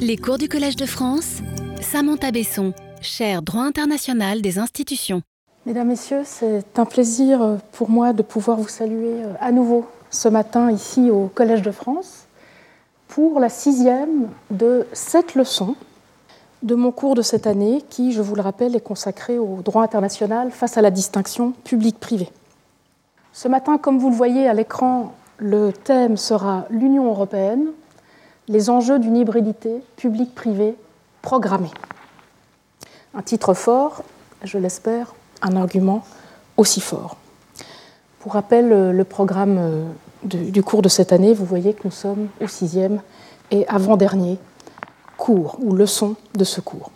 Les cours du Collège de France, Samantha Besson, chaire droit international des institutions. Mesdames, Messieurs, c'est un plaisir pour moi de pouvoir vous saluer euh, à nouveau ce matin ici au Collège de France pour la sixième de sept leçons de mon cours de cette année qui, je vous le rappelle, est consacré au droit international face à la distinction public-privé. Ce matin, comme vous le voyez à l'écran, le thème sera l'Union européenne, les enjeux d'une hybridité publique-privée programmée. Un titre fort, je l'espère, un argument aussi fort. Pour rappel, le programme euh, du cours de cette année, vous voyez que nous sommes au sixième et avant-dernier cours ou leçon de ce cours.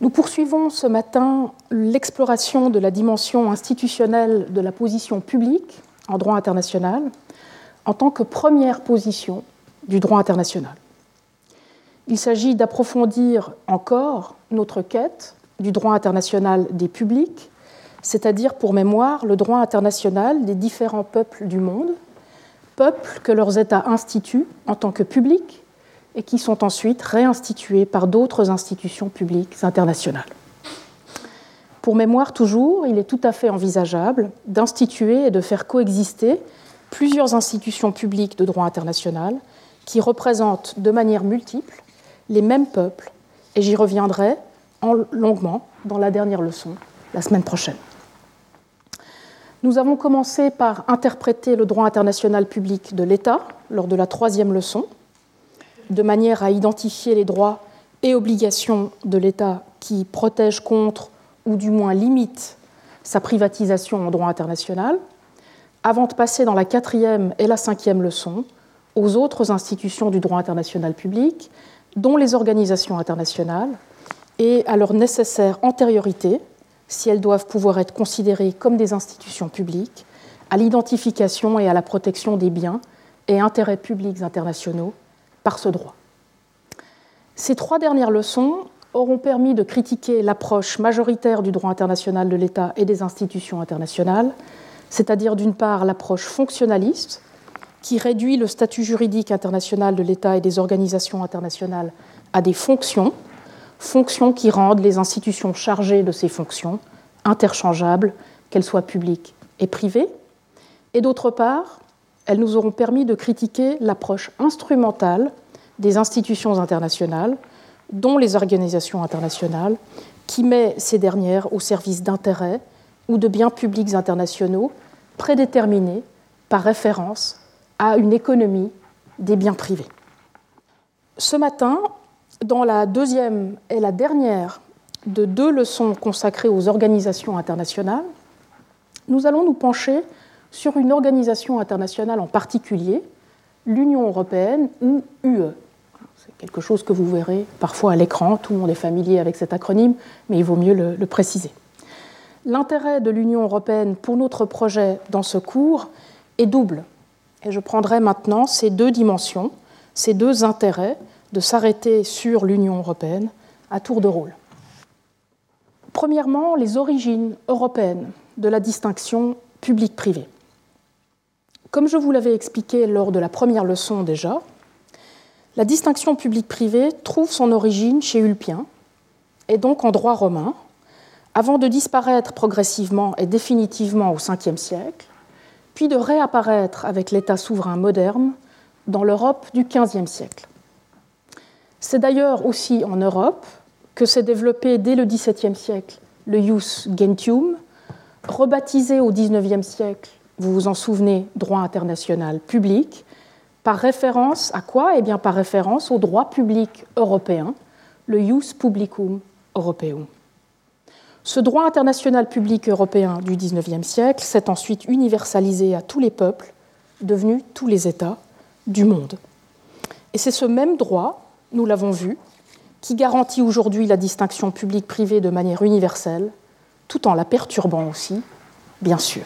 Nous poursuivons ce matin l'exploration de la dimension institutionnelle de la position publique en droit international en tant que première position du droit international. Il s'agit d'approfondir encore notre quête du droit international des publics, c'est-à-dire pour mémoire le droit international des différents peuples du monde, peuples que leurs États instituent en tant que publics et qui sont ensuite réinstitués par d'autres institutions publiques internationales. Pour mémoire toujours, il est tout à fait envisageable d'instituer et de faire coexister plusieurs institutions publiques de droit international qui représentent de manière multiple les mêmes peuples, et j'y reviendrai en longuement dans la dernière leçon, la semaine prochaine. Nous avons commencé par interpréter le droit international public de l'État lors de la troisième leçon, de manière à identifier les droits et obligations de l'État qui protègent contre ou du moins limitent sa privatisation en droit international, avant de passer dans la quatrième et la cinquième leçon aux autres institutions du droit international public, dont les organisations internationales, et à leur nécessaire antériorité, si elles doivent pouvoir être considérées comme des institutions publiques, à l'identification et à la protection des biens et intérêts publics internationaux par ce droit. Ces trois dernières leçons auront permis de critiquer l'approche majoritaire du droit international de l'État et des institutions internationales, c'est-à-dire d'une part l'approche fonctionnaliste, qui réduit le statut juridique international de l'État et des organisations internationales à des fonctions, fonctions qui rendent les institutions chargées de ces fonctions interchangeables, qu'elles soient publiques et privées. Et d'autre part, elles nous auront permis de critiquer l'approche instrumentale des institutions internationales, dont les organisations internationales, qui met ces dernières au service d'intérêts ou de biens publics internationaux prédéterminés par référence à une économie des biens privés. Ce matin, dans la deuxième et la dernière de deux leçons consacrées aux organisations internationales, nous allons nous pencher sur une organisation internationale en particulier, l'Union européenne ou UE. C'est quelque chose que vous verrez parfois à l'écran, tout le monde est familier avec cet acronyme, mais il vaut mieux le, préciser. L'intérêt de l'Union européenne pour notre projet dans ce cours est double. Et je prendrai maintenant ces deux dimensions, ces deux intérêts de s'arrêter sur l'Union européenne à tour de rôle. Premièrement, les origines européennes de la distinction public-privé. Comme je vous l'avais expliqué lors de la première leçon déjà, la distinction public-privé trouve son origine chez Ulpien, et donc en droit romain, avant de disparaître progressivement et définitivement au Ve siècle, puis de réapparaître avec l'État souverain moderne dans l'Europe du XVe siècle. C'est d'ailleurs aussi en Europe que s'est développé dès le XVIIe siècle le Ius Gentium, rebaptisé au XIXe siècle, vous vous en souvenez, droit international public, par référence à quoi? Eh bien par référence au droit public européen, le Ius Publicum Europeum. Ce droit international public européen du XIXe siècle s'est ensuite universalisé à tous les peuples, devenus tous les États du monde. Et c'est ce même droit, nous l'avons vu, qui garantit aujourd'hui la distinction publique-privée de manière universelle, tout en la perturbant aussi, bien sûr.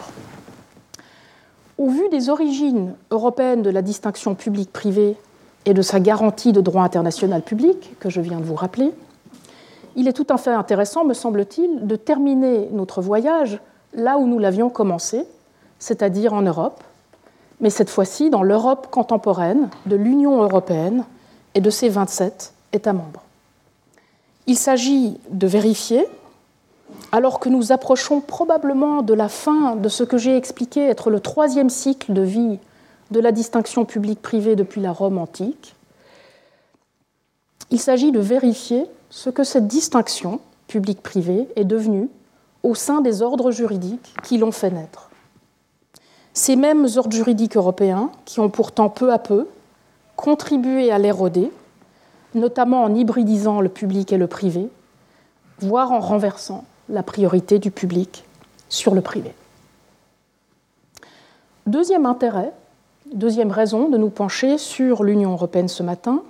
Au vu des origines européennes de la distinction publique-privée et de sa garantie de droit international public, que je viens de vous rappeler, il est tout à fait intéressant, me semble-t-il, de terminer notre voyage là où nous l'avions commencé, c'est-à-dire en Europe, mais cette fois-ci dans l'Europe contemporaine de l'Union européenne et de ses 27 États membres. Il s'agit de vérifier, alors que nous approchons probablement de la fin de ce que j'ai expliqué être le troisième cycle de vie de la distinction publique-privée depuis la Rome antique, il s'agit de vérifier ce que cette distinction publique-privée est devenue au sein des ordres juridiques qui l'ont fait naître. Ces mêmes ordres juridiques européens qui ont pourtant peu à peu contribué à l'éroder, notamment en hybridisant le public et le privé, voire en renversant la priorité du public sur le privé. Deuxième intérêt, deuxième raison de nous pencher sur l'Union européenne ce matin,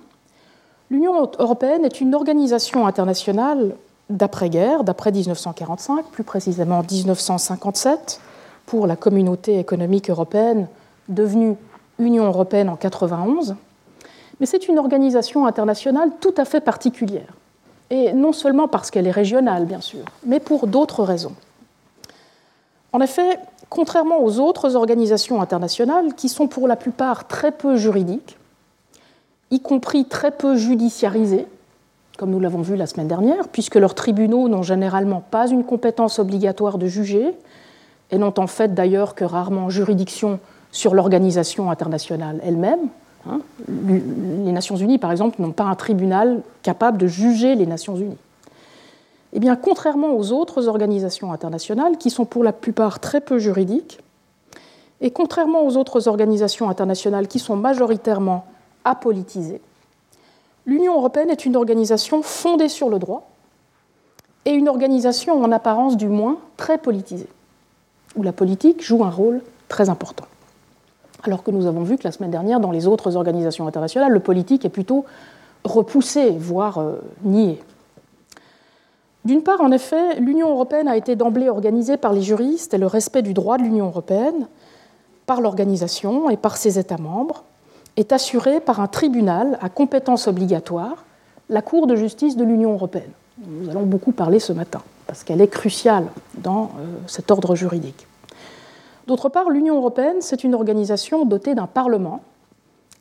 l'Union européenne est une organisation internationale d'après-guerre, d'après 1945, plus précisément 1957, pour la communauté économique européenne devenue Union européenne en 1991. Mais c'est une organisation internationale tout à fait particulière. Et non seulement parce qu'elle est régionale, bien sûr, mais pour d'autres raisons. En effet, contrairement aux autres organisations internationales, qui sont pour la plupart très peu juridiques, y compris très peu judiciarisées, comme nous l'avons vu la semaine dernière, puisque leurs tribunaux n'ont généralement pas une compétence obligatoire de juger, et n'ont en fait d'ailleurs que rarement juridiction sur l'organisation internationale elle-même. Hein. Les Nations Unies, par exemple, n'ont pas un tribunal capable de juger les Nations Unies. Eh bien, contrairement aux autres organisations internationales, qui sont pour la plupart très peu juridiques, et contrairement aux autres organisations internationales qui sont majoritairement apolitisées, l'Union européenne est une organisation fondée sur le droit et une organisation en apparence du moins très politisée, où la politique joue un rôle très important. Alors que nous avons vu que la semaine dernière, dans les autres organisations internationales, le politique est plutôt repoussé, voire euh, nié. D'une part, en effet, l'Union européenne a été d'emblée organisée par les juristes et le respect du droit de l'Union européenne, par l'organisation et par ses États membres, est assurée par un tribunal à compétence obligatoire, la Cour de justice de l'Union européenne. Nous allons beaucoup parler ce matin, parce qu'elle est cruciale dans euh, cet ordre juridique. D'autre part, l'Union européenne, c'est une organisation dotée d'un Parlement,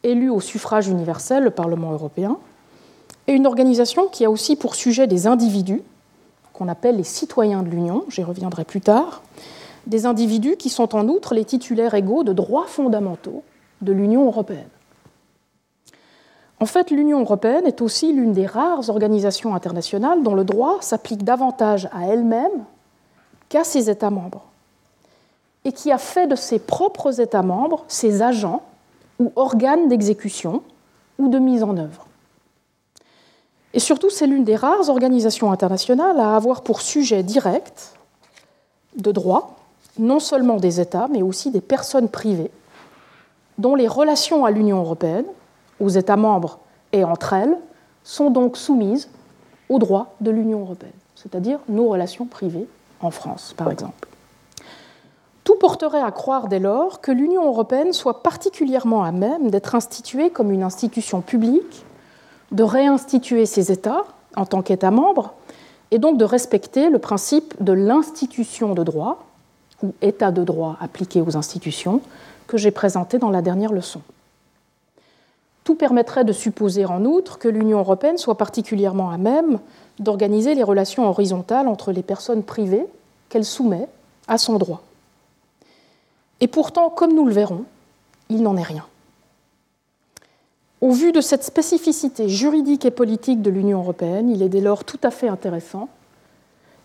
élu au suffrage universel, le Parlement européen, et une organisation qui a aussi pour sujet des individus, qu'on appelle les citoyens de l'Union, j'y reviendrai plus tard, des individus qui sont en outre les titulaires égaux de droits fondamentaux de l'Union européenne. En fait, l'Union européenne est aussi l'une des rares organisations internationales dont le droit s'applique davantage à elle-même qu'à ses États membres, et qui a fait de ses propres États membres ses agents ou organes d'exécution ou de mise en œuvre. Et surtout, c'est l'une des rares organisations internationales à avoir pour sujet direct de droit non seulement des États, mais aussi des personnes privées, dont les relations à l'Union européenne aux États membres et entre elles sont donc soumises aux droits de l'Union européenne, c'est-à-dire nos relations privées en France, par exemple. Tout porterait à croire dès lors que l'Union européenne soit particulièrement à même d'être instituée comme une institution publique, de réinstituer ses États en tant qu'États membres, et donc de respecter le principe de l'institution de droit, ou État de droit appliqué aux institutions, que j'ai présenté dans la dernière leçon. Tout permettrait de supposer en outre que l'Union européenne soit particulièrement à même d'organiser les relations horizontales entre les personnes privées qu'elle soumet à son droit. Et pourtant, comme nous le verrons, il n'en est rien. Au vu de cette spécificité juridique et politique de l'Union européenne, il est dès lors tout à fait intéressant,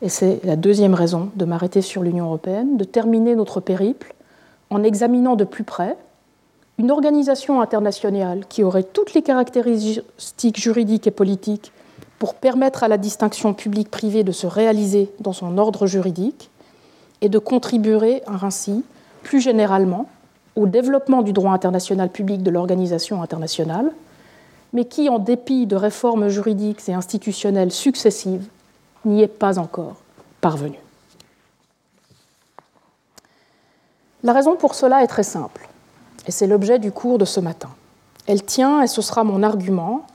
et c'est la deuxième raison de m'arrêter sur l'Union européenne, de terminer notre périple en examinant de plus près une organisation internationale qui aurait toutes les caractéristiques juridiques et politiques pour permettre à la distinction publique-privée de se réaliser dans son ordre juridique et de contribuer ainsi, plus généralement, au développement du droit international public de l'organisation internationale, mais qui, en dépit de réformes juridiques et institutionnelles successives, n'y est pas encore parvenue. La raison pour cela est très simple. Et c'est l'objet du cours de ce matin. Elle tient, et ce sera mon argument,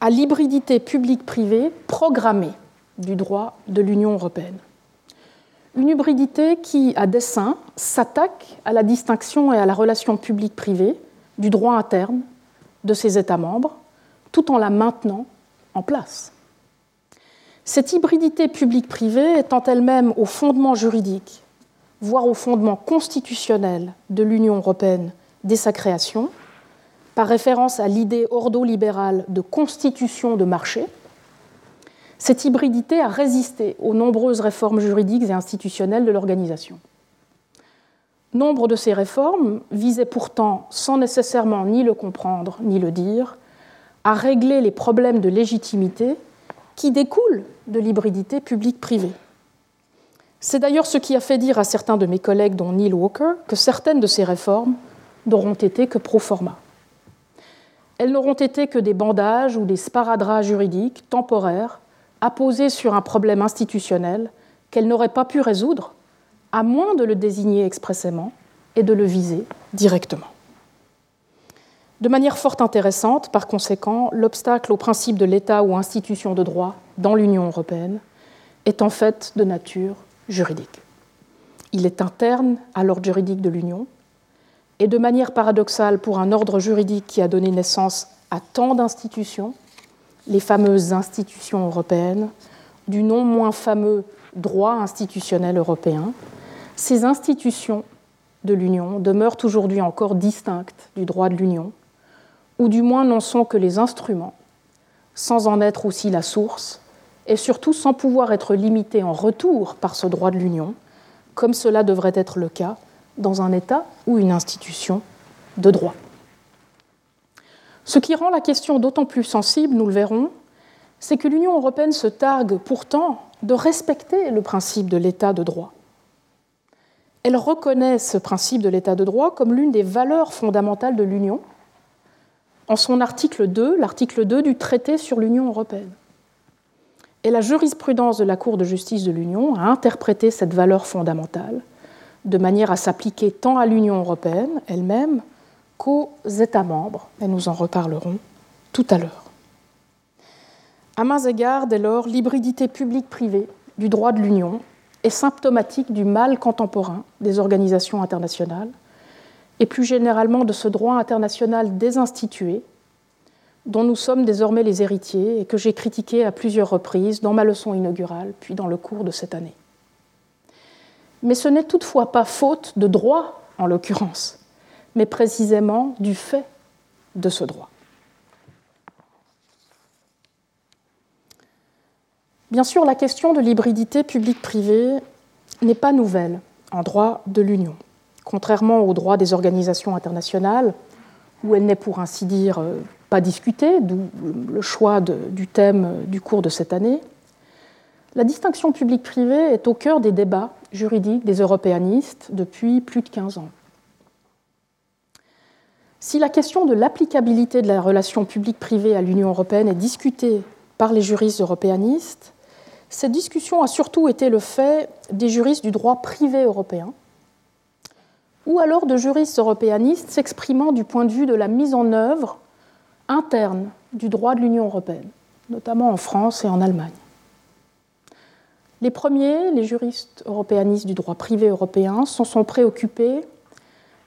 à l'hybridité publique-privée programmée du droit de l'Union européenne. Une hybridité qui, à dessein, s'attaque à la distinction et à la relation publique-privée du droit interne de ses États membres, tout en la maintenant en place. Cette hybridité publique-privée étant elle-même au fondement juridique, voire au fondement constitutionnel de l'Union européenne dès sa création, par référence à l'idée ordolibérale de constitution de marché, cette hybridité a résisté aux nombreuses réformes juridiques et institutionnelles de l'organisation. Nombre de ces réformes visaient pourtant, sans nécessairement ni le comprendre ni le dire, à régler les problèmes de légitimité qui découlent de l'hybridité publique-privée. C'est d'ailleurs ce qui a fait dire à certains de mes collègues, dont Neil Walker, que certaines de ces réformes n'auront été que pro forma. Elles n'auront été que des bandages ou des sparadraps juridiques temporaires apposés sur un problème institutionnel qu'elles n'auraient pas pu résoudre, à moins de le désigner expressément et de le viser directement. De manière fort intéressante, par conséquent, l'obstacle au principe de l'État ou institution de droit dans l'Union européenne est en fait de nature juridique. Il est interne à l'ordre juridique de l'Union, et de manière paradoxale pour un ordre juridique qui a donné naissance à tant d'institutions, les fameuses institutions européennes, du non moins fameux droit institutionnel européen, ces institutions de l'Union demeurent aujourd'hui encore distinctes du droit de l'Union, ou du moins n'en sont que les instruments, sans en être aussi la source, et surtout sans pouvoir être limitées en retour par ce droit de l'Union, comme cela devrait être le cas dans un État ou une institution de droit. Ce qui rend la question d'autant plus sensible, nous le verrons, c'est que l'Union européenne se targue pourtant de respecter le principe de l'État de droit. Elle reconnaît ce principe de l'État de droit comme l'une des valeurs fondamentales de l'Union en son article 2, l'article 2 du traité sur l'Union européenne. Et la jurisprudence de la Cour de justice de l'Union a interprété cette valeur fondamentale de manière à s'appliquer tant à l'Union européenne elle-même qu'aux États membres, et nous en reparlerons tout à l'heure. À mains égards, dès lors, l'hybridité publique-privée du droit de l'Union est symptomatique du mal contemporain des organisations internationales et plus généralement de ce droit international désinstitué dont nous sommes désormais les héritiers et que j'ai critiqué à plusieurs reprises dans ma leçon inaugurale puis dans le cours de cette année mais ce n'est toutefois pas faute de droit, en l'occurrence, mais précisément du fait de ce droit. Bien sûr, la question de l'hybridité publique-privée n'est pas nouvelle en droit de l'Union. Contrairement au droit des organisations internationales, où elle n'est pour ainsi dire euh, pas discutée, d'où le choix du thème du cours de cette année, la distinction publique-privée est au cœur des débats juridiques des européanistes depuis plus de 15 ans. Si la question de l'applicabilité de la relation publique-privée à l'Union européenne est discutée par les juristes européanistes, cette discussion a surtout été le fait des juristes du droit privé européen, ou alors de juristes européanistes s'exprimant du point de vue de la mise en œuvre interne du droit de l'Union européenne, notamment en France et en Allemagne. Les premiers, les juristes européanistes du droit privé européen, s'en sont préoccupés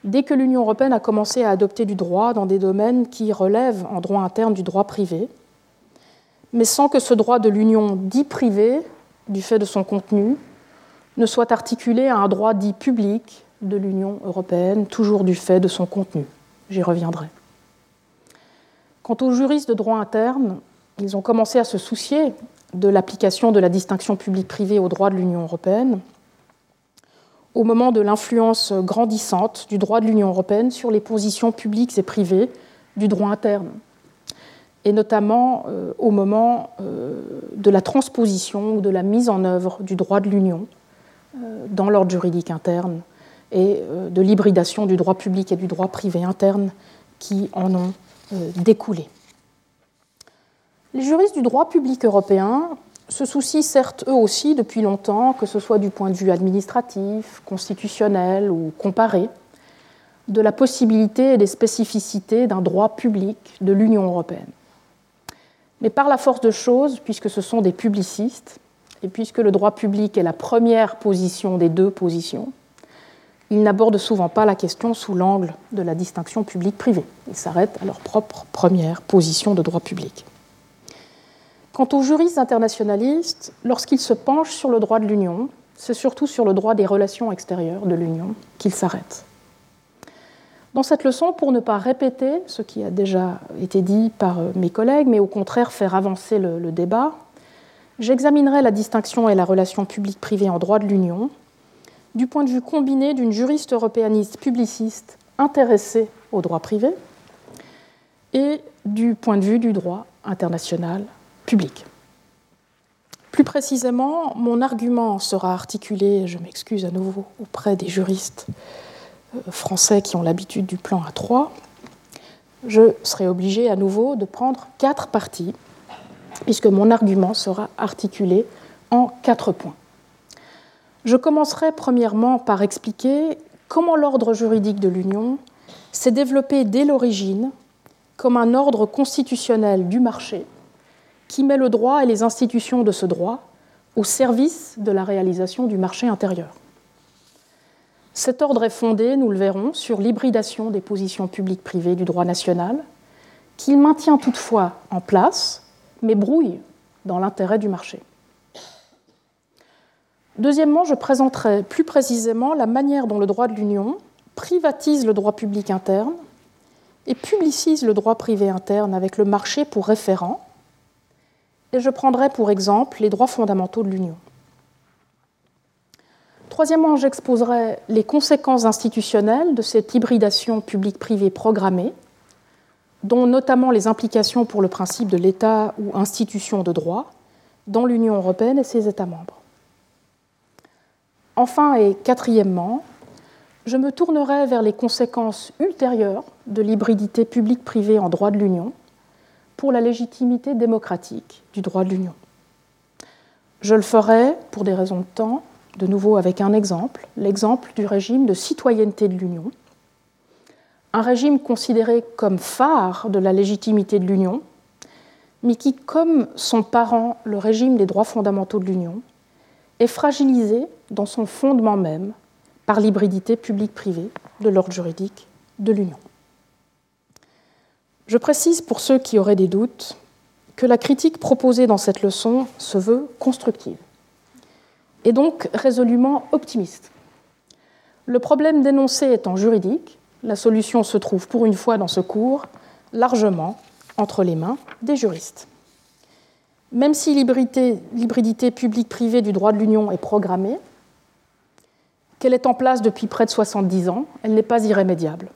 dès que l'Union européenne a commencé à adopter du droit dans des domaines qui relèvent en droit interne du droit privé, mais sans que ce droit de l'Union dit privé, du fait de son contenu, ne soit articulé à un droit dit public de l'Union européenne, toujours du fait de son contenu. J'y reviendrai. Quant aux juristes de droit interne, ils ont commencé à se soucier de l'application de la distinction publique-privée au droit de l'Union européenne, au moment de l'influence grandissante du droit de l'Union européenne sur les positions publiques et privées du droit interne, et notamment euh, au moment euh, de la transposition ou de la mise en œuvre du droit de l'Union euh, dans l'ordre juridique interne et de l'hybridation du droit public et du droit privé interne qui en ont découlé. Les juristes du droit public européen se soucient certes eux aussi depuis longtemps, que ce soit du point de vue administratif, constitutionnel ou comparé, de la possibilité et des spécificités d'un droit public de l'Union européenne. Mais par la force de choses, puisque ce sont des publicistes, et puisque le droit public est la première position des deux positions, Ils n'abordent souvent pas la question sous l'angle de la distinction publique-privée. Ils s'arrêtent à leur propre première position de droit public. Quant aux juristes internationalistes, lorsqu'ils se penchent sur le droit de l'Union, c'est surtout sur le droit des relations extérieures de l'Union qu'ils s'arrêtent. Dans cette leçon, pour ne pas répéter ce qui a déjà été dit par euh, mes collègues, mais au contraire faire avancer le, débat, j'examinerai la distinction et la relation publique-privée en droit de l'Union du point de vue combiné d'une juriste européaniste publiciste intéressée au droit privé et du point de vue du droit international public. Plus précisément, mon argument sera articulé, je m'excuse à nouveau auprès des juristes euh, français qui ont l'habitude du plan A3. Je serai obligé à nouveau de prendre quatre parties, puisque mon argument sera articulé en quatre points. Je commencerai premièrement par expliquer comment l'ordre juridique de l'Union s'est développé dès l'origine comme un ordre constitutionnel du marché qui met le droit et les institutions de ce droit au service de la réalisation du marché intérieur. Cet ordre est fondé, nous le verrons, sur l'hybridation des positions publiques-privées du droit national, qu'il maintient toutefois en place, mais brouille dans l'intérêt du marché. Deuxièmement, je présenterai plus précisément la manière dont le droit de l'Union privatise le droit public interne et publicise le droit privé interne avec le marché pour référent. Et je prendrai pour exemple les droits fondamentaux de l'Union. Troisièmement, j'exposerai les conséquences institutionnelles de cette hybridation publique-privée programmée, dont notamment les implications pour le principe de l'État ou institution de droit dans l'Union européenne et ses États membres. Enfin et quatrièmement, je me tournerai vers les conséquences ultérieures de l'hybridité publique-privée en droit de l'Union pour la légitimité démocratique du droit de l'Union. Je le ferai, pour des raisons de temps, de nouveau avec un exemple, l'exemple du régime de citoyenneté de l'Union, un régime considéré comme phare de la légitimité de l'Union, mais qui, comme son parent, le régime des droits fondamentaux de l'Union, est fragilisé dans son fondement même par l'hybridité publique-privée de l'ordre juridique de l'Union. Je précise pour ceux qui auraient des doutes que la critique proposée dans cette leçon se veut constructive et donc résolument optimiste. Le problème dénoncé étant juridique, la solution se trouve pour une fois dans ce cours largement entre les mains des juristes. Même si l'hybridité publique-privée du droit de l'Union est programmée, qu'elle est en place depuis près de 70 ans, elle n'est pas irrémédiable.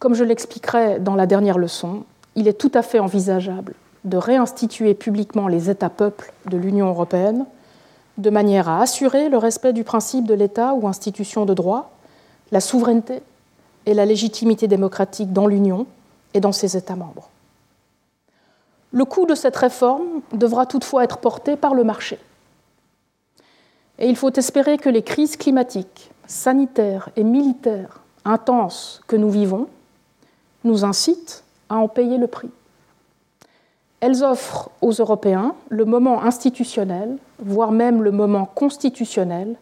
Comme je l'expliquerai dans la dernière leçon, il est tout à fait envisageable de réinstituer publiquement les États-peuples de l'Union européenne de manière à assurer le respect du principe de l'État ou institution de droit, la souveraineté et la légitimité démocratique dans l'Union et dans ses États membres. Le coût de cette réforme devra toutefois être porté par le marché. Et il faut espérer que les crises climatiques, sanitaires et militaires intenses que nous vivons nous incitent à en payer le prix. Elles offrent aux Européens le moment institutionnel, voire même le moment constitutionnel,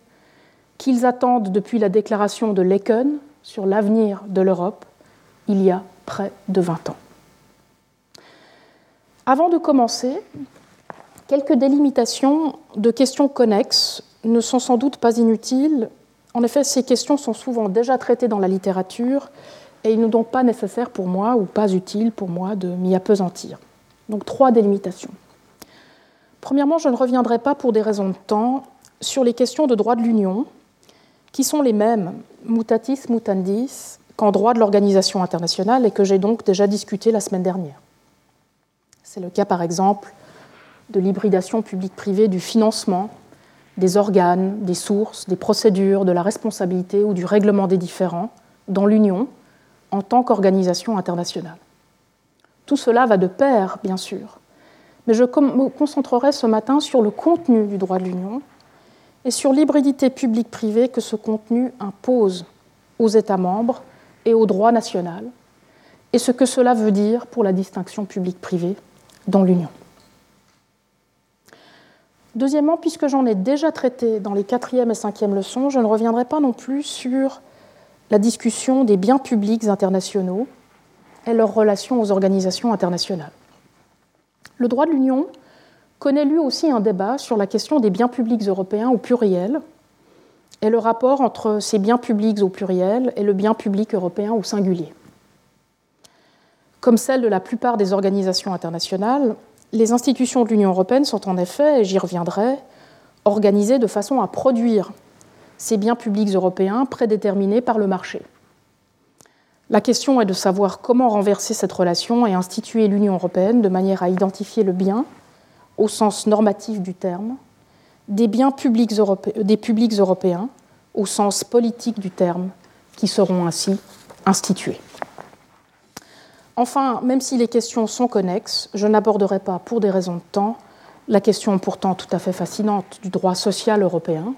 qu'ils attendent depuis la déclaration de Laeken sur l'avenir de l'Europe il y a près de 20 ans. Avant de commencer, quelques délimitations de questions connexes ne sont sans doute pas inutiles. En effet, ces questions sont souvent déjà traitées dans la littérature et il n'est donc pas nécessaire pour moi ou pas utile pour moi de m'y appesantir. Donc trois délimitations. Premièrement, je ne reviendrai pas pour des raisons de temps sur les questions de droit de l'Union, qui sont les mêmes, mutatis mutandis, qu'en droit de l'organisation internationale et que j'ai donc déjà discuté la semaine dernière. C'est le cas par exemple de l'hybridation publique-privée du financement, des organes, des sources, des procédures, de la responsabilité ou du règlement des différends dans l'Union en tant qu'organisation internationale. Tout cela va de pair, bien sûr, mais je me concentrerai ce matin sur le contenu du droit de l'Union et sur l'hybridité publique-privée que ce contenu impose aux États membres et au droit national, et ce que cela veut dire pour la distinction publique-privée dans l'Union. Deuxièmement, puisque j'en ai déjà traité dans les quatrième et cinquième leçons, je ne reviendrai pas non plus sur la discussion des biens publics internationaux et leur relation aux organisations internationales. Le droit de l'Union connaît lui aussi un débat sur la question des biens publics européens au pluriel et le rapport entre ces biens publics au pluriel et le bien public européen au singulier. Comme celle de la plupart des organisations internationales, les institutions de l'Union européenne sont en effet, et j'y reviendrai, organisées de façon à produire ces biens publics européens prédéterminés par le marché. La question est de savoir comment renverser cette relation et instituer l'Union européenne de manière à identifier le bien, au sens normatif du terme, des biens publics, des publics européens, au sens politique du terme, qui seront ainsi institués. Enfin, même si les questions sont connexes, je n'aborderai pas, pour des raisons de temps, la question pourtant tout à fait fascinante du droit social européen.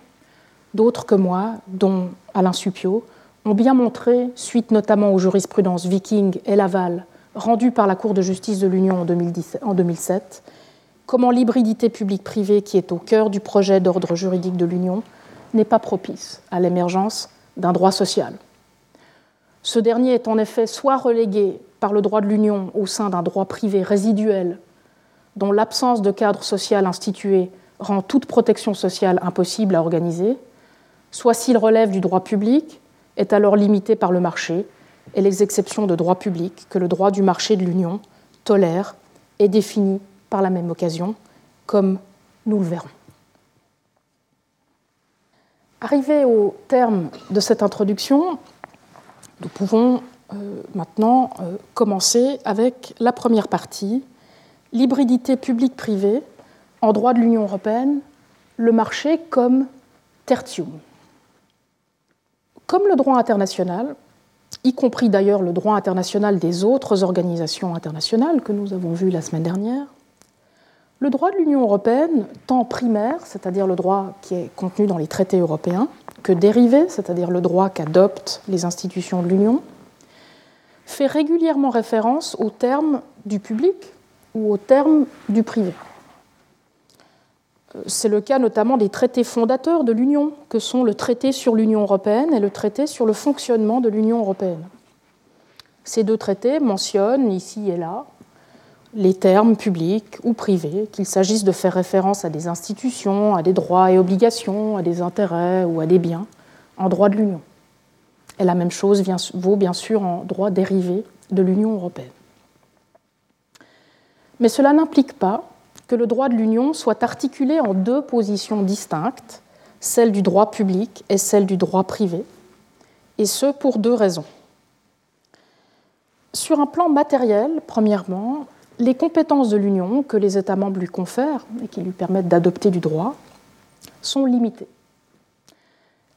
D'autres que moi, dont Alain Supio, ont bien montré, suite notamment aux jurisprudences Viking et Laval rendues par la Cour de justice de l'Union en 2007, comment l'hybridité publique-privée qui est au cœur du projet d'ordre juridique de l'Union n'est pas propice à l'émergence d'un droit social. Ce dernier est en effet soit relégué par le droit de l'Union au sein d'un droit privé résiduel dont l'absence de cadre social institué rend toute protection sociale impossible à organiser, soit s'il relève du droit public, est alors limité par le marché et les exceptions de droit public que le droit du marché de l'Union tolère et définit par la même occasion, comme nous le verrons. Arrivé au terme de cette introduction, nous pouvons euh, maintenant euh, commencer avec la première partie, l'hybridité publique-privée en droit de l'Union européenne, le marché comme tertium. Comme le droit international, y compris d'ailleurs le droit international des autres organisations internationales que nous avons vues la semaine dernière, le droit de l'Union européenne, tant primaire, c'est-à-dire le droit qui est contenu dans les traités européens, que dérivé, c'est-à-dire le droit qu'adoptent les institutions de l'Union, fait régulièrement référence au terme du public ou au terme du privé. C'est le cas notamment des traités fondateurs de l'Union, que sont le traité sur l'Union européenne et le traité sur le fonctionnement de l'Union européenne. Ces deux traités mentionnent ici et là les termes publics ou privés, qu'il s'agisse de faire référence à des institutions, à des droits et obligations, à des intérêts ou à des biens en droit de l'Union. Et la même chose vaut bien sûr en droit dérivé de l'Union européenne. Mais cela n'implique pas que le droit de l'Union soit articulé en deux positions distinctes, celle du droit public et celle du droit privé, et ce pour deux raisons. Sur un plan matériel, premièrement, les compétences de l'Union que les États membres lui confèrent et qui lui permettent d'adopter du droit sont limitées.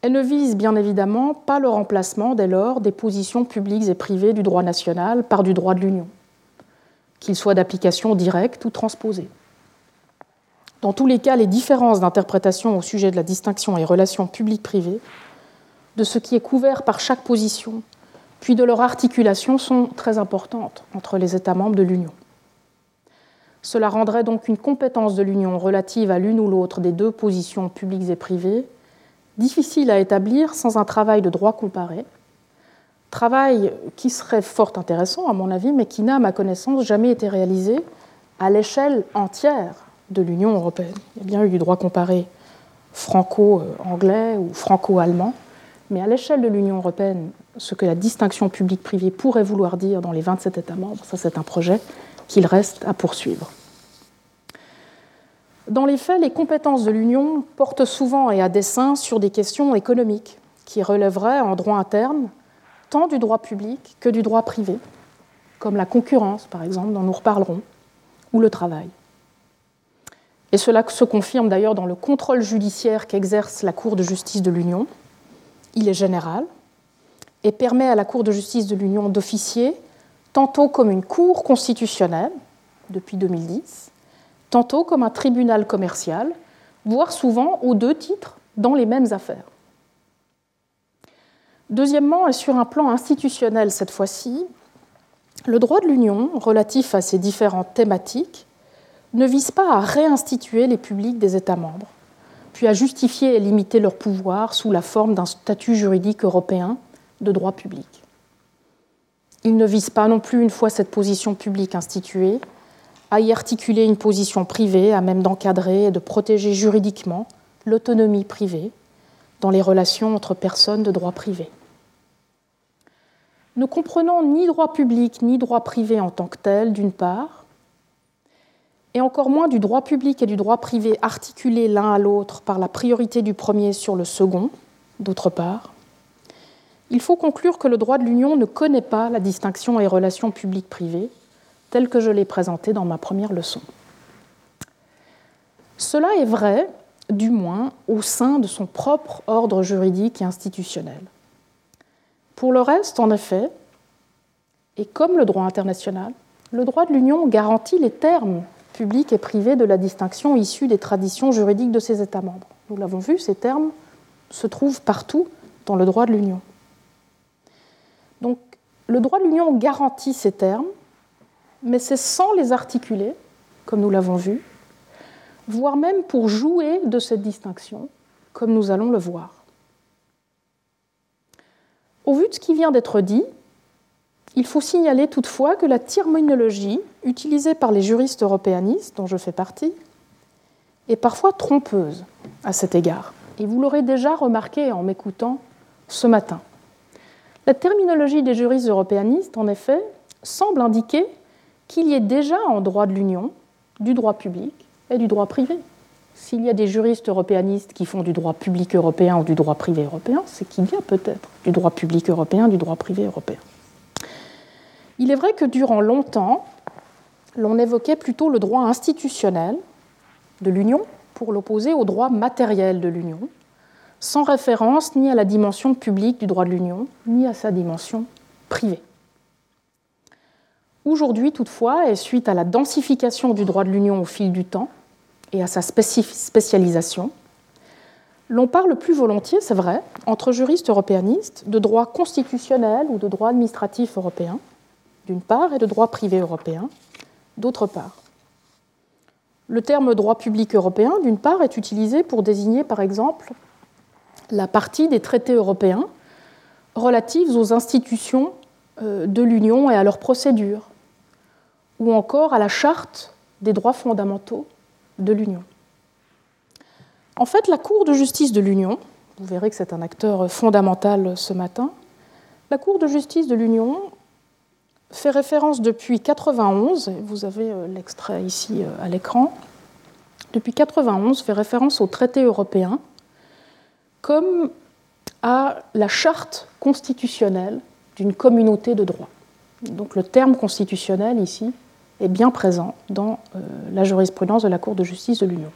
Elle ne vise bien évidemment pas le remplacement dès lors des positions publiques et privées du droit national par du droit de l'Union, qu'il soit d'application directe ou transposée. Dans tous les cas, les différences d'interprétation au sujet de la distinction et relations publiques-privées, de ce qui est couvert par chaque position, puis de leur articulation sont très importantes entre les États membres de l'Union. Cela rendrait donc une compétence de l'Union relative à l'une ou l'autre des deux positions publiques et privées difficile à établir sans un travail de droit comparé, travail qui serait fort intéressant à mon avis, mais qui n'a, à ma connaissance, jamais été réalisé à l'échelle entière de l'Union européenne. Il y a bien eu du droit comparé franco-anglais ou franco-allemand, mais à l'échelle de l'Union européenne, ce que la distinction publique-privée pourrait vouloir dire dans les 27 États membres, ça c'est un projet qu'il reste à poursuivre. Dans les faits, les compétences de l'Union portent souvent et à dessein sur des questions économiques qui relèveraient en droit interne tant du droit public que du droit privé, comme la concurrence par exemple, dont nous reparlerons, ou le travail. Et cela se confirme d'ailleurs dans le contrôle judiciaire qu'exerce la Cour de justice de l'Union. Il est général et permet à la Cour de justice de l'Union d'officier tantôt comme une Cour constitutionnelle depuis 2010, tantôt comme un tribunal commercial, voire souvent aux deux titres dans les mêmes affaires. Deuxièmement, et sur un plan institutionnel cette fois-ci, le droit de l'Union relatif à ces différentes thématiques ne vise pas à réinstituer les publics des États membres, puis à justifier et limiter leur pouvoir sous la forme d'un statut juridique européen de droit public. Il ne vise pas non plus, une fois cette position publique instituée, à y articuler une position privée à même d'encadrer et de protéger juridiquement l'autonomie privée dans les relations entre personnes de droit privé. Ne comprenant ni droit public ni droit privé en tant que tel, d'une part, et encore moins du droit public et du droit privé articulés l'un à l'autre par la priorité du premier sur le second, d'autre part, il faut conclure que le droit de l'Union ne connaît pas la distinction et relations publiques-privées telle que je l'ai présentée dans ma première leçon. Cela est vrai, du moins, au sein de son propre ordre juridique et institutionnel. Pour le reste, en effet, et comme le droit international, le droit de l'Union garantit les termes publics et privés de la distinction issue des traditions juridiques de ses États membres. Nous l'avons vu, ces termes se trouvent partout dans le droit de l'Union. Donc, le droit de l'Union garantit ces termes, mais c'est sans les articuler, comme nous l'avons vu, voire même pour jouer de cette distinction, comme nous allons le voir. Au vu de ce qui vient d'être dit, il faut signaler toutefois que la terminologie utilisée par les juristes européanistes, dont je fais partie, est parfois trompeuse à cet égard. Et vous l'aurez déjà remarqué en m'écoutant ce matin. La terminologie des juristes européanistes, en effet, semble indiquer qu'il y ait déjà en droit de l'Union du droit public et du droit privé. S'il y a des juristes européanistes qui font du droit public européen ou du droit privé européen, c'est qu'il y a peut-être du droit public européen, du droit privé européen. Il est vrai que durant longtemps, l'on évoquait plutôt le droit institutionnel de l'Union pour l'opposer au droit matériel de l'Union, sans référence ni à la dimension publique du droit de l'Union, ni à sa dimension privée. Aujourd'hui, toutefois, et suite à la densification du droit de l'Union au fil du temps et à sa spécialisation, l'on parle plus volontiers, c'est vrai, entre juristes européanistes, de droit constitutionnel ou de droit administratif européen, d'une part, et de droit privé européen, d'autre part. Le terme droit public européen, d'une part, est utilisé pour désigner, par exemple, la partie des traités européens relatifs aux institutions euh, de l'Union et à leurs procédures, ou encore à la charte des droits fondamentaux de l'Union. En fait, la Cour de justice de l'Union, vous verrez que c'est un acteur fondamental ce matin, la Cour de justice de l'Union fait référence depuis 91, vous avez euh, l'extrait ici euh, à l'écran, depuis 91 fait référence au traité européen comme à la charte constitutionnelle d'une communauté de droit. Donc le terme constitutionnel ici est bien présent dans euh, la jurisprudence de la Cour de justice de l'Union.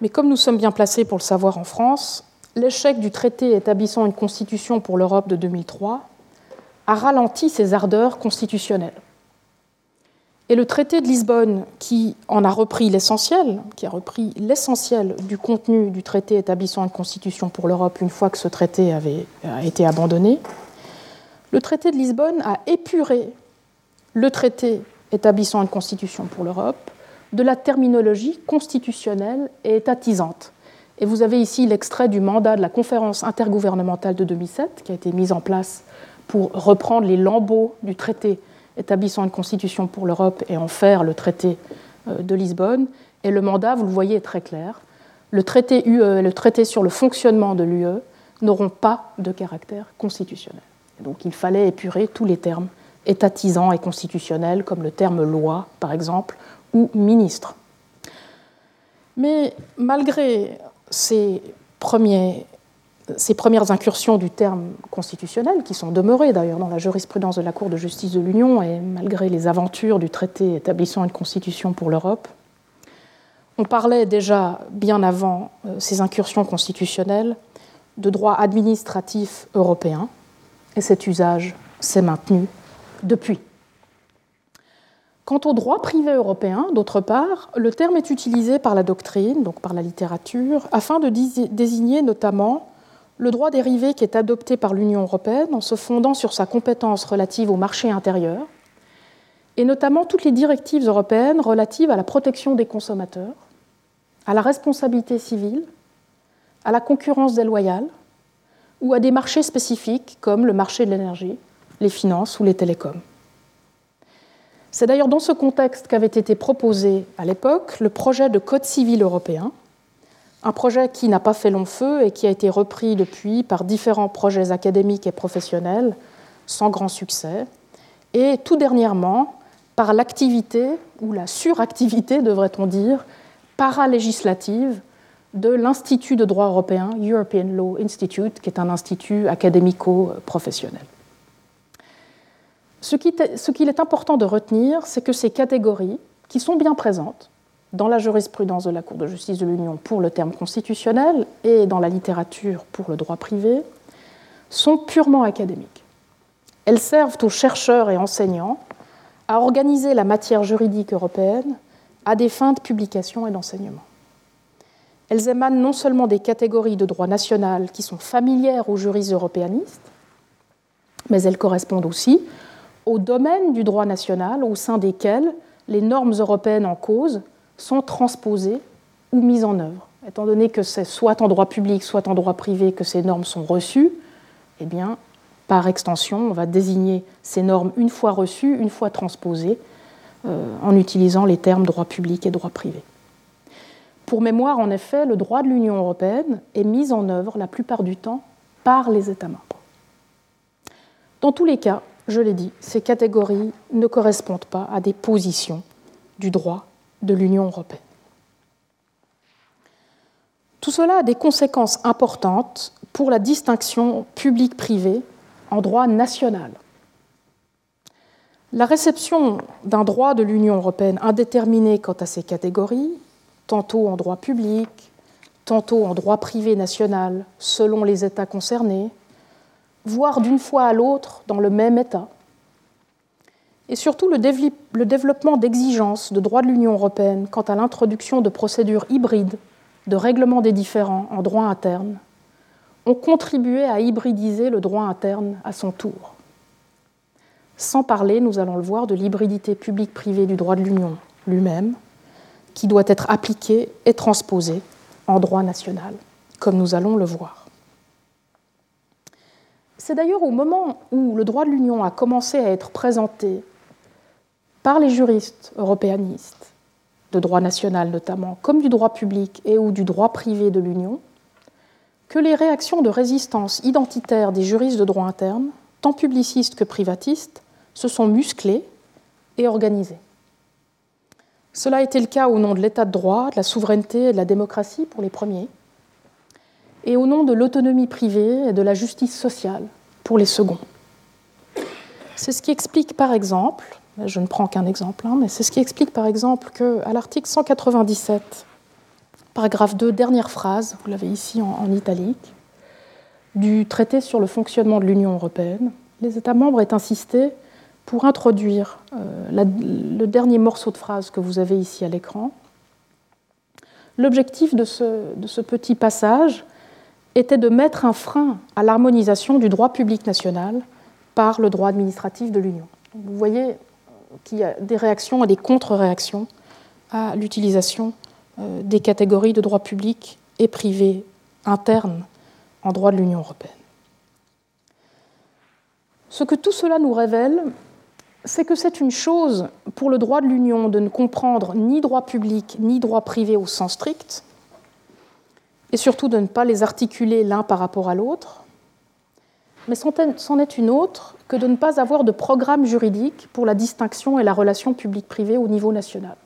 Mais comme nous sommes bien placés pour le savoir en France, l'échec du traité établissant une constitution pour l'Europe de 2003 a ralenti ses ardeurs constitutionnelles. Et le traité de Lisbonne, qui en a repris l'essentiel, qui a repris l'essentiel du contenu du traité établissant une constitution pour l'Europe une fois que ce traité avait été abandonné, le traité de Lisbonne a épuré le traité établissant une constitution pour l'Europe de la terminologie constitutionnelle et étatisante. Et vous avez ici l'extrait du mandat de la conférence intergouvernementale de 2007 qui a été mise en place pour reprendre les lambeaux du traité établissant une constitution pour l'Europe et en faire le traité euh, de Lisbonne. Et le mandat, vous le voyez, est très clair. Le traité UE et le traité sur le fonctionnement de l'UE n'auront pas de caractère constitutionnel. donc il fallait épurer tous les termes étatisant et constitutionnel, comme le terme loi, par exemple, ou ministre. Mais malgré ces, premiers, ces premières incursions du terme constitutionnel, qui sont demeurées d'ailleurs dans la jurisprudence de la Cour de justice de l'Union, et malgré les aventures du traité établissant une constitution pour l'Europe, on parlait déjà bien avant euh, ces incursions constitutionnelles de droit administratif européen, et cet usage s'est maintenu depuis. Quant au droit privé européen, d'autre part, le terme est utilisé par la doctrine, donc par la littérature, afin de désigner notamment le droit dérivé qui est adopté par l'Union européenne en se fondant sur sa compétence relative au marché intérieur et notamment toutes les directives européennes relatives à la protection des consommateurs, à la responsabilité civile, à la concurrence déloyale ou à des marchés spécifiques comme le marché de l'énergie, les finances ou les télécoms. C'est d'ailleurs dans ce contexte qu'avait été proposé à l'époque le projet de Code civil européen, un projet qui n'a pas fait long feu et qui a été repris depuis par différents projets académiques et professionnels sans grand succès, et tout dernièrement par l'activité, ou la suractivité devrait-on dire, paralégislative de l'Institut de droit européen, European Law Institute, qui est un institut académico-professionnel. Ce qu'il est important de retenir, c'est que ces catégories, qui sont bien présentes dans la jurisprudence de la Cour de justice de l'Union pour le terme constitutionnel et dans la littérature pour le droit privé, sont purement académiques. Elles servent aux chercheurs et enseignants à organiser la matière juridique européenne à des fins de publication et d'enseignement. Elles émanent non seulement des catégories de droit national qui sont familières aux juristes européanistes, mais elles correspondent aussi aux domaines du droit national au sein desquels les normes européennes en cause sont transposées ou mises en œuvre. Étant donné que c'est soit en droit public, soit en droit privé que ces normes sont reçues, eh par extension, on va désigner ces normes une fois reçues, une fois transposées, euh, en utilisant les termes droit public et droit privé. Pour mémoire, en effet, le droit de l'Union européenne est mis en œuvre la plupart du temps par les États membres. Dans tous les cas, je l'ai dit, ces catégories ne correspondent pas à des positions du droit de l'Union européenne. Tout cela a des conséquences importantes pour la distinction public-privé en droit national. La réception d'un droit de l'Union européenne indéterminé quant à ces catégories tantôt en droit public, tantôt en droit privé national, selon les États concernés, voire d'une fois à l'autre dans le même État. Et surtout le, développement d'exigences de droit de l'Union européenne quant à l'introduction de procédures hybrides de règlement des différends en droit interne ont contribué à hybridiser le droit interne à son tour. Sans parler, nous allons le voir, de l'hybridité publique-privée du droit de l'Union lui-même, qui doit être appliqué et transposé en droit national, comme nous allons le voir. C'est d'ailleurs au moment où le droit de l'Union a commencé à être présenté par les juristes européanistes, de droit national notamment, comme du droit public et ou du droit privé de l'Union, que les réactions de résistance identitaire des juristes de droit interne, tant publicistes que privatistes, se sont musclées et organisées. Cela a été le cas au nom de l'état de droit, de la souveraineté et de la démocratie pour les premiers, et au nom de l'autonomie privée et de la justice sociale pour les seconds. C'est ce qui explique par exemple, je ne prends qu'un exemple, hein, mais c'est ce qui explique par exemple qu'à l'article 197, paragraphe 2, dernière phrase, vous l'avez ici en, italique, du traité sur le fonctionnement de l'Union européenne, les États membres aient insisté pour introduire euh, le dernier morceau de phrase que vous avez ici à l'écran. L'objectif de ce, petit passage était de mettre un frein à l'harmonisation du droit public national par le droit administratif de l'Union. Vous voyez qu'il y a des réactions et des contre-réactions à l'utilisation euh, des catégories de droit public et privé internes en droit de l'Union européenne. Ce que tout cela nous révèle, c'est que c'est une chose pour le droit de l'Union de ne comprendre ni droit public ni droit privé au sens strict, et surtout de ne pas les articuler l'un par rapport à l'autre, mais c'en est une autre que de ne pas avoir de programme juridique pour la distinction et la relation publique-privée au niveau national.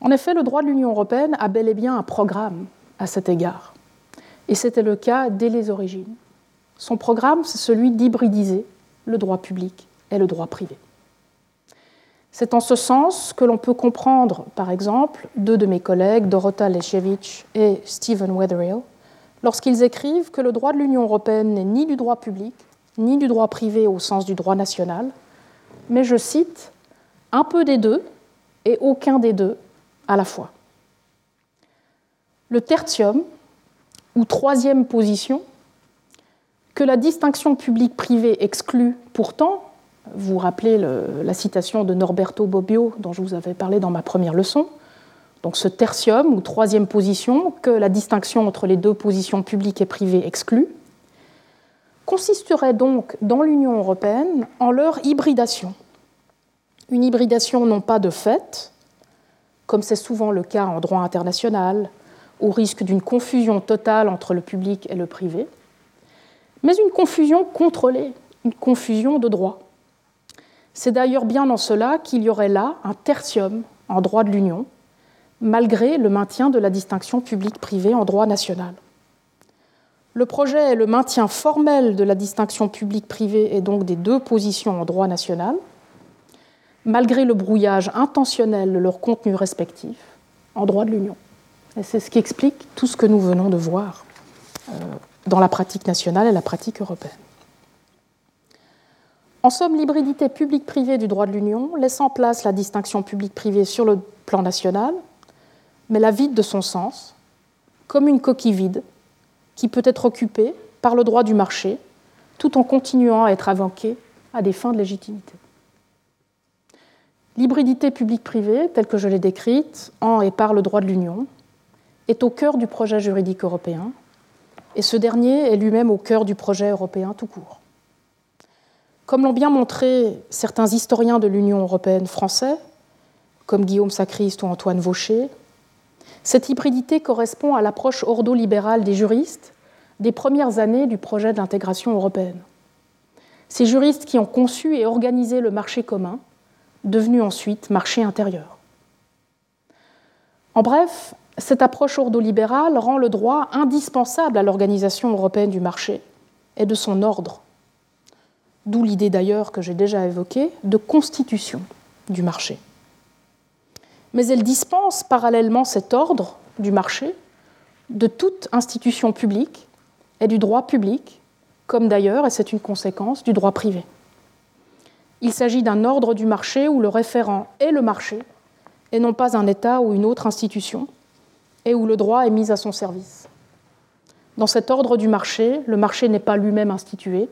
En effet, le droit de l'Union européenne a bel et bien un programme à cet égard, et c'était le cas dès les origines. Son programme, c'est celui d'hybridiser le droit public et le droit privé. C'est en ce sens que l'on peut comprendre, par exemple, deux de mes collègues, Dorota Leshevich et Stephen Wetherill, lorsqu'ils écrivent que le droit de l'Union européenne n'est ni du droit public, ni du droit privé au sens du droit national, mais, je cite, un peu des deux et aucun des deux à la fois. Le tertium, ou troisième position, que la distinction publique-privée exclut pourtant, Vous vous rappelez la citation de Norberto Bobbio dont je vous avais parlé dans ma première leçon. Donc ce tertium, ou troisième position, que la distinction entre les deux positions publiques et privées exclut, consisterait donc dans l'Union européenne en leur hybridation. Une hybridation non pas de fait, comme c'est souvent le cas en droit international, au risque d'une confusion totale entre le public et le privé, mais une confusion contrôlée, une confusion de droit. C'est d'ailleurs bien dans cela qu'il y aurait là un tertium en droit de l'Union, malgré le maintien de la distinction publique-privée en droit national. Le projet est le maintien formel de la distinction publique-privée et donc des deux positions en droit national, malgré le brouillage intentionnel de leurs contenus respectifs en droit de l'Union. Et c'est ce qui explique tout ce que nous venons de voir euh, dans la pratique nationale et la pratique européenne. En somme, l'hybridité publique-privée du droit de l'Union laisse en place la distinction publique-privée sur le plan national mais la vide de son sens, comme une coquille vide qui peut être occupée par le droit du marché, tout en continuant à être invoquée à des fins de légitimité. L'hybridité publique-privée, telle que je l'ai décrite, en et par le droit de l'Union, est au cœur du projet juridique européen, et ce dernier est lui-même au cœur du projet européen tout court. Comme l'ont bien montré certains historiens de l'Union européenne français, comme Guillaume Sacriste ou Antoine Vaucher, cette hybridité correspond à l'approche ordo-libérale des juristes des premières années du projet d'intégration européenne. Ces juristes qui ont conçu et organisé le marché commun, devenu ensuite marché intérieur. En bref, cette approche ordo-libérale rend le droit indispensable à l'organisation européenne du marché et de son ordre. D'où l'idée d'ailleurs que j'ai déjà évoquée de constitution du marché mais elle dispense parallèlement cet ordre du marché de toute institution publique et du droit public, comme d'ailleurs, et c'est une conséquence, du droit privé. Il s'agit d'un ordre du marché où le référent est le marché, et non pas un État ou une autre institution, et où le droit est mis à son service. Dans cet ordre du marché, le marché n'est pas lui-même institué,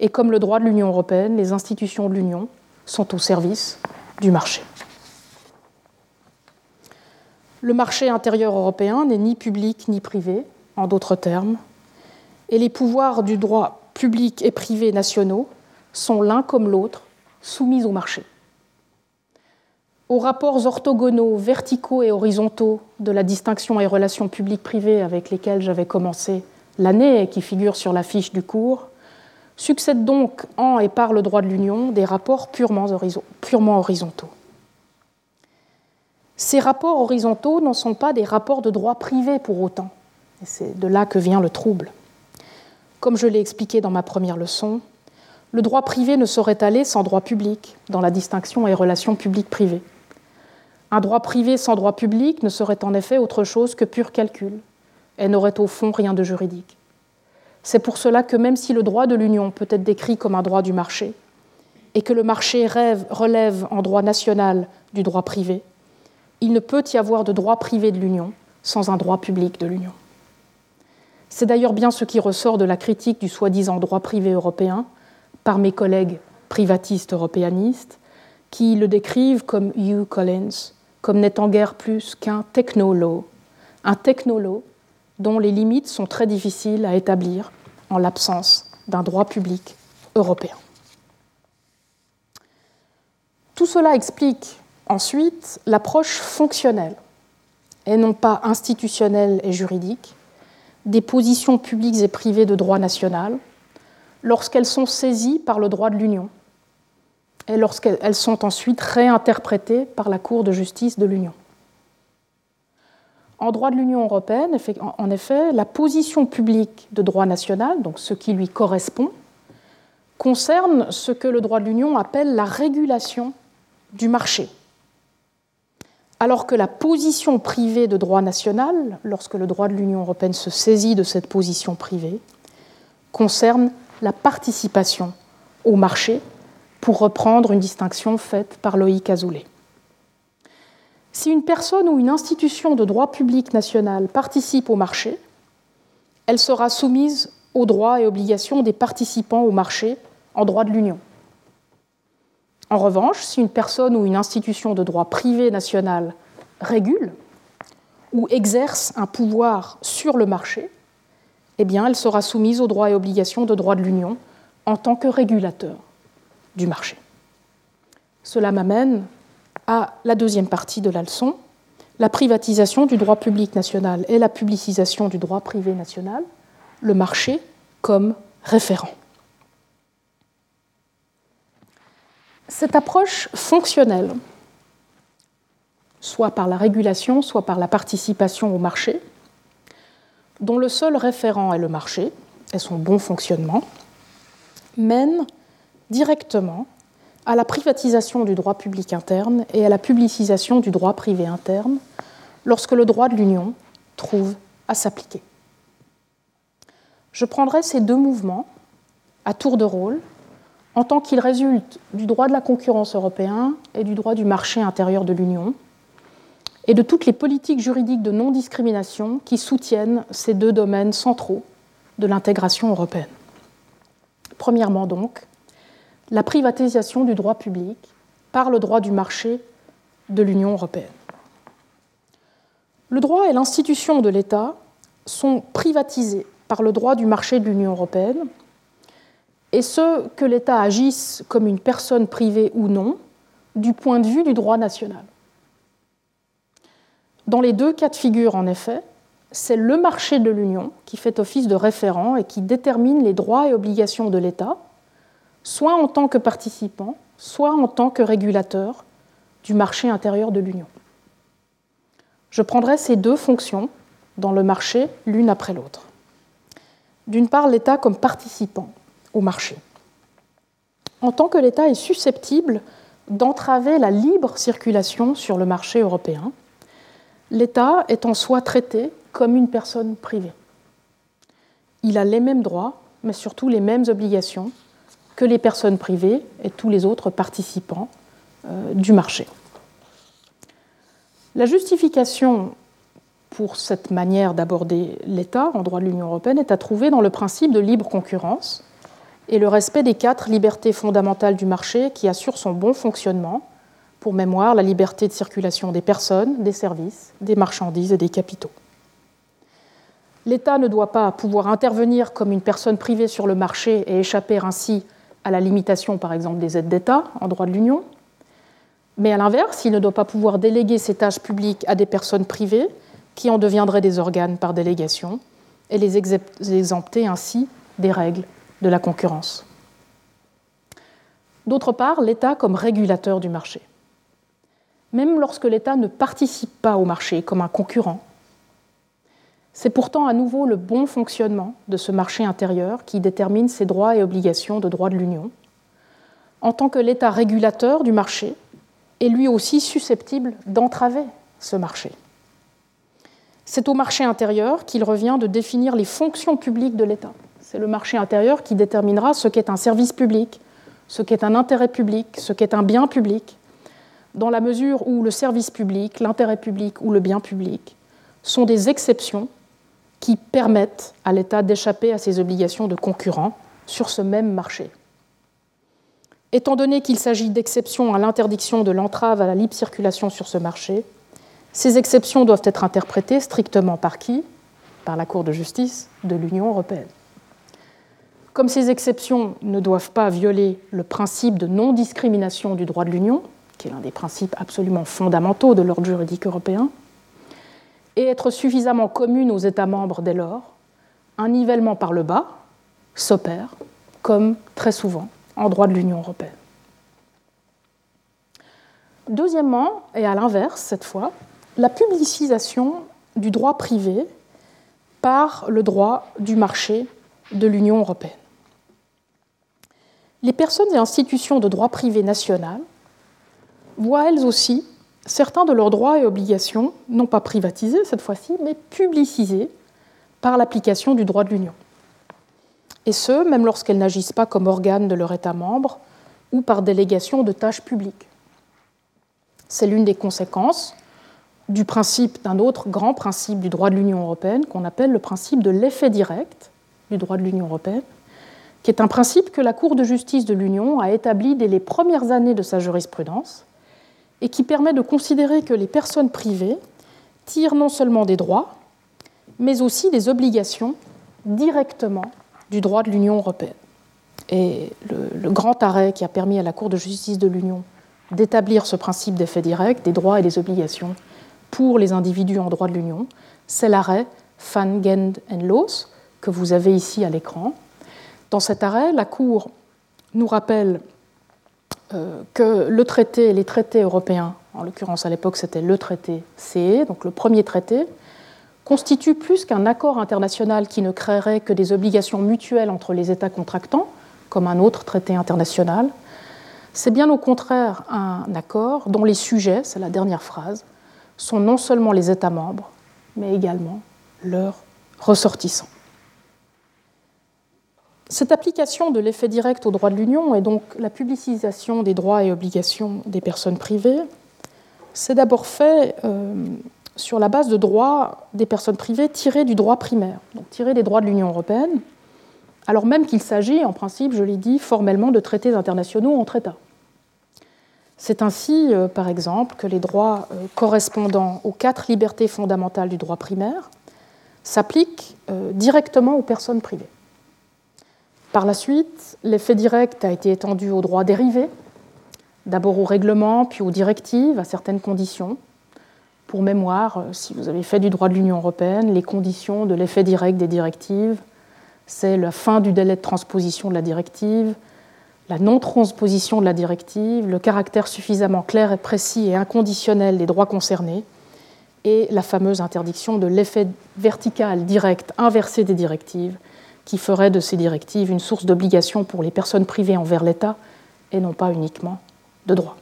et comme le droit de l'Union européenne, les institutions de l'Union sont au service du marché. Le marché intérieur européen n'est ni public ni privé, en d'autres termes, et les pouvoirs du droit public et privé nationaux sont l'un comme l'autre soumis au marché. Aux rapports orthogonaux, verticaux et horizontaux de la distinction et relations publiques-privées avec lesquels j'avais commencé l'année et qui figurent sur la fiche du cours, succèdent donc en et par le droit de l'Union des rapports purement horizontaux. Ces rapports horizontaux ne sont pas des rapports de droit privé pour autant. C'est de là que vient le trouble. Comme je l'ai expliqué dans ma première leçon, le droit privé ne saurait aller sans droit public dans la distinction et relations publiques-privées. Un droit privé sans droit public ne serait en effet autre chose que pur calcul et n'aurait au fond rien de juridique. C'est pour cela que même si le droit de l'Union peut être décrit comme un droit du marché, et que le marché relève en droit national du droit privé, il ne peut y avoir de droit privé de l'Union sans un droit public de l'Union. C'est d'ailleurs bien ce qui ressort de la critique du soi-disant droit privé européen par mes collègues privatistes européanistes, qui le décrivent comme Hugh Collins, comme n'étant guère plus qu'un technolo, un technolo dont les limites sont très difficiles à établir en l'absence d'un droit public européen. Tout cela explique Ensuite, l'approche fonctionnelle, et non pas institutionnelle et juridique, des positions publiques et privées de droit national lorsqu'elles sont saisies par le droit de l'Union et lorsqu'elles sont ensuite réinterprétées par la Cour de justice de l'Union. En droit de l'Union européenne, en effet, la position publique de droit national, donc ce qui lui correspond, concerne ce que le droit de l'Union appelle la régulation du marché alors que la position privée de droit national, lorsque le droit de l'Union européenne se saisit de cette position privée, concerne la participation au marché, pour reprendre une distinction faite par Loïc Azoulay. Si une personne ou une institution de droit public national participe au marché, elle sera soumise aux droits et obligations des participants au marché en droit de l'Union. En revanche, si une personne ou une institution de droit privé national régule ou exerce un pouvoir sur le marché, eh elle sera soumise aux droits et obligations de droit de l'Union en tant que régulateur du marché. Cela m'amène à la deuxième partie de la leçon, la privatisation du droit public national et la publicisation du droit privé national, le marché comme référent. Cette approche fonctionnelle, soit par la régulation, soit par la participation au marché, dont le seul référent est le marché et son bon fonctionnement, mène directement à la privatisation du droit public interne et à la publicisation du droit privé interne lorsque le droit de l'Union trouve à s'appliquer. Je prendrai ces deux mouvements à tour de rôle en tant qu'ils résultent du droit de la concurrence européen et du droit du marché intérieur de l'Union, et de toutes les politiques juridiques de non-discrimination qui soutiennent ces deux domaines centraux de l'intégration européenne. Premièrement donc, la privatisation du droit public par le droit du marché de l'Union européenne. Le droit et l'institution de l'État sont privatisés par le droit du marché de l'Union européenne, et ce, que l'État agisse comme une personne privée ou non, du point de vue du droit national. Dans les deux cas de figure, en effet, c'est le marché de l'Union qui fait office de référent et qui détermine les droits et obligations de l'État, soit en tant que participant, soit en tant que régulateur du marché intérieur de l'Union. Je prendrai ces deux fonctions dans le marché l'une après l'autre. D'une part, l'État comme participant au marché. En tant que l'État est susceptible d'entraver la libre circulation sur le marché européen, l'État est en soi traité comme une personne privée. Il a les mêmes droits, mais surtout les mêmes obligations que les personnes privées et tous les autres participants euh, du marché. La justification pour cette manière d'aborder l'État en droit de l'Union européenne est à trouver dans le principe de libre concurrence et le respect des quatre libertés fondamentales du marché qui assurent son bon fonctionnement, pour mémoire la liberté de circulation des personnes, des services, des marchandises et des capitaux. L'État ne doit pas pouvoir intervenir comme une personne privée sur le marché et échapper ainsi à la limitation, par exemple, des aides d'État en droit de l'Union. Mais à l'inverse, il ne doit pas pouvoir déléguer ses tâches publiques à des personnes privées qui en deviendraient des organes par délégation et les exempter ainsi des règles de la concurrence. D'autre part, l'État comme régulateur du marché même lorsque l'État ne participe pas au marché comme un concurrent. C'est pourtant à nouveau le bon fonctionnement de ce marché intérieur qui détermine ses droits et obligations de droit de l'Union, en tant que l'État régulateur du marché est lui aussi susceptible d'entraver ce marché. C'est au marché intérieur qu'il revient de définir les fonctions publiques de l'État. C'est le marché intérieur qui déterminera ce qu'est un service public, ce qu'est un intérêt public, ce qu'est un bien public, dans la mesure où le service public, l'intérêt public ou le bien public sont des exceptions qui permettent à l'État d'échapper à ses obligations de concurrent sur ce même marché. Étant donné qu'il s'agit d'exceptions à l'interdiction de l'entrave à la libre circulation sur ce marché, ces exceptions doivent être interprétées strictement par qui? Par la Cour de justice de l'Union européenne. Comme ces exceptions ne doivent pas violer le principe de non-discrimination du droit de l'Union, qui est l'un des principes absolument fondamentaux de l'ordre juridique européen, et être suffisamment commune aux États membres dès lors, un nivellement par le bas s'opère, comme très souvent en droit de l'Union européenne. Deuxièmement, et à l'inverse cette fois, la publicisation du droit privé par le droit du marché de l'Union européenne. Les personnes et institutions de droit privé national voient elles aussi certains de leurs droits et obligations, non pas privatisés cette fois-ci, mais publicisés par l'application du droit de l'Union. Et ce, même lorsqu'elles n'agissent pas comme organes de leur État membre ou par délégation de tâches publiques. C'est l'une des conséquences du principe d'un autre grand principe du droit de l'Union européenne qu'on appelle le principe de l'effet direct du droit de l'Union européenne, qui est un principe que la Cour de justice de l'Union a établi dès les premières années de sa jurisprudence et qui permet de considérer que les personnes privées tirent non seulement des droits, mais aussi des obligations directement du droit de l'Union européenne. Et le, grand arrêt qui a permis à la Cour de justice de l'Union d'établir ce principe d'effet direct des droits et des obligations pour les individus en droit de l'Union, c'est l'arrêt Van Gend and Loos que vous avez ici à l'écran. Dans cet arrêt, la Cour nous rappelle euh, que le traité, les traités européens, en l'occurrence à l'époque c'était le traité CE, donc le premier traité, constitue plus qu'un accord international qui ne créerait que des obligations mutuelles entre les États contractants, comme un autre traité international. C'est bien au contraire un accord dont les sujets, c'est la dernière phrase, sont non seulement les États membres, mais également leurs ressortissants. Cette application de l'effet direct au droit de l'Union et donc la publicisation des droits et obligations des personnes privées, c'est d'abord fait euh, sur la base de droits des personnes privées tirés du droit primaire, donc tirés des droits de l'Union européenne, alors même qu'il s'agit, en principe, je l'ai dit, formellement de traités internationaux entre États. C'est ainsi, euh, par exemple, que les droits euh, correspondant aux quatre libertés fondamentales du droit primaire s'appliquent directement aux personnes privées. Par la suite, l'effet direct a été étendu aux droits dérivés, d'abord aux règlements, puis aux directives, à certaines conditions, pour mémoire, euh, si vous avez fait du droit de l'Union européenne, les conditions de l'effet direct des directives, c'est la fin du délai de transposition de la directive, la non-transposition de la directive, le caractère suffisamment clair et précis et inconditionnel des droits concernés, et la fameuse interdiction de l'effet vertical direct inversé des directives, qui ferait de ces directives une source d'obligation pour les personnes privées envers l'État et non pas uniquement de droit.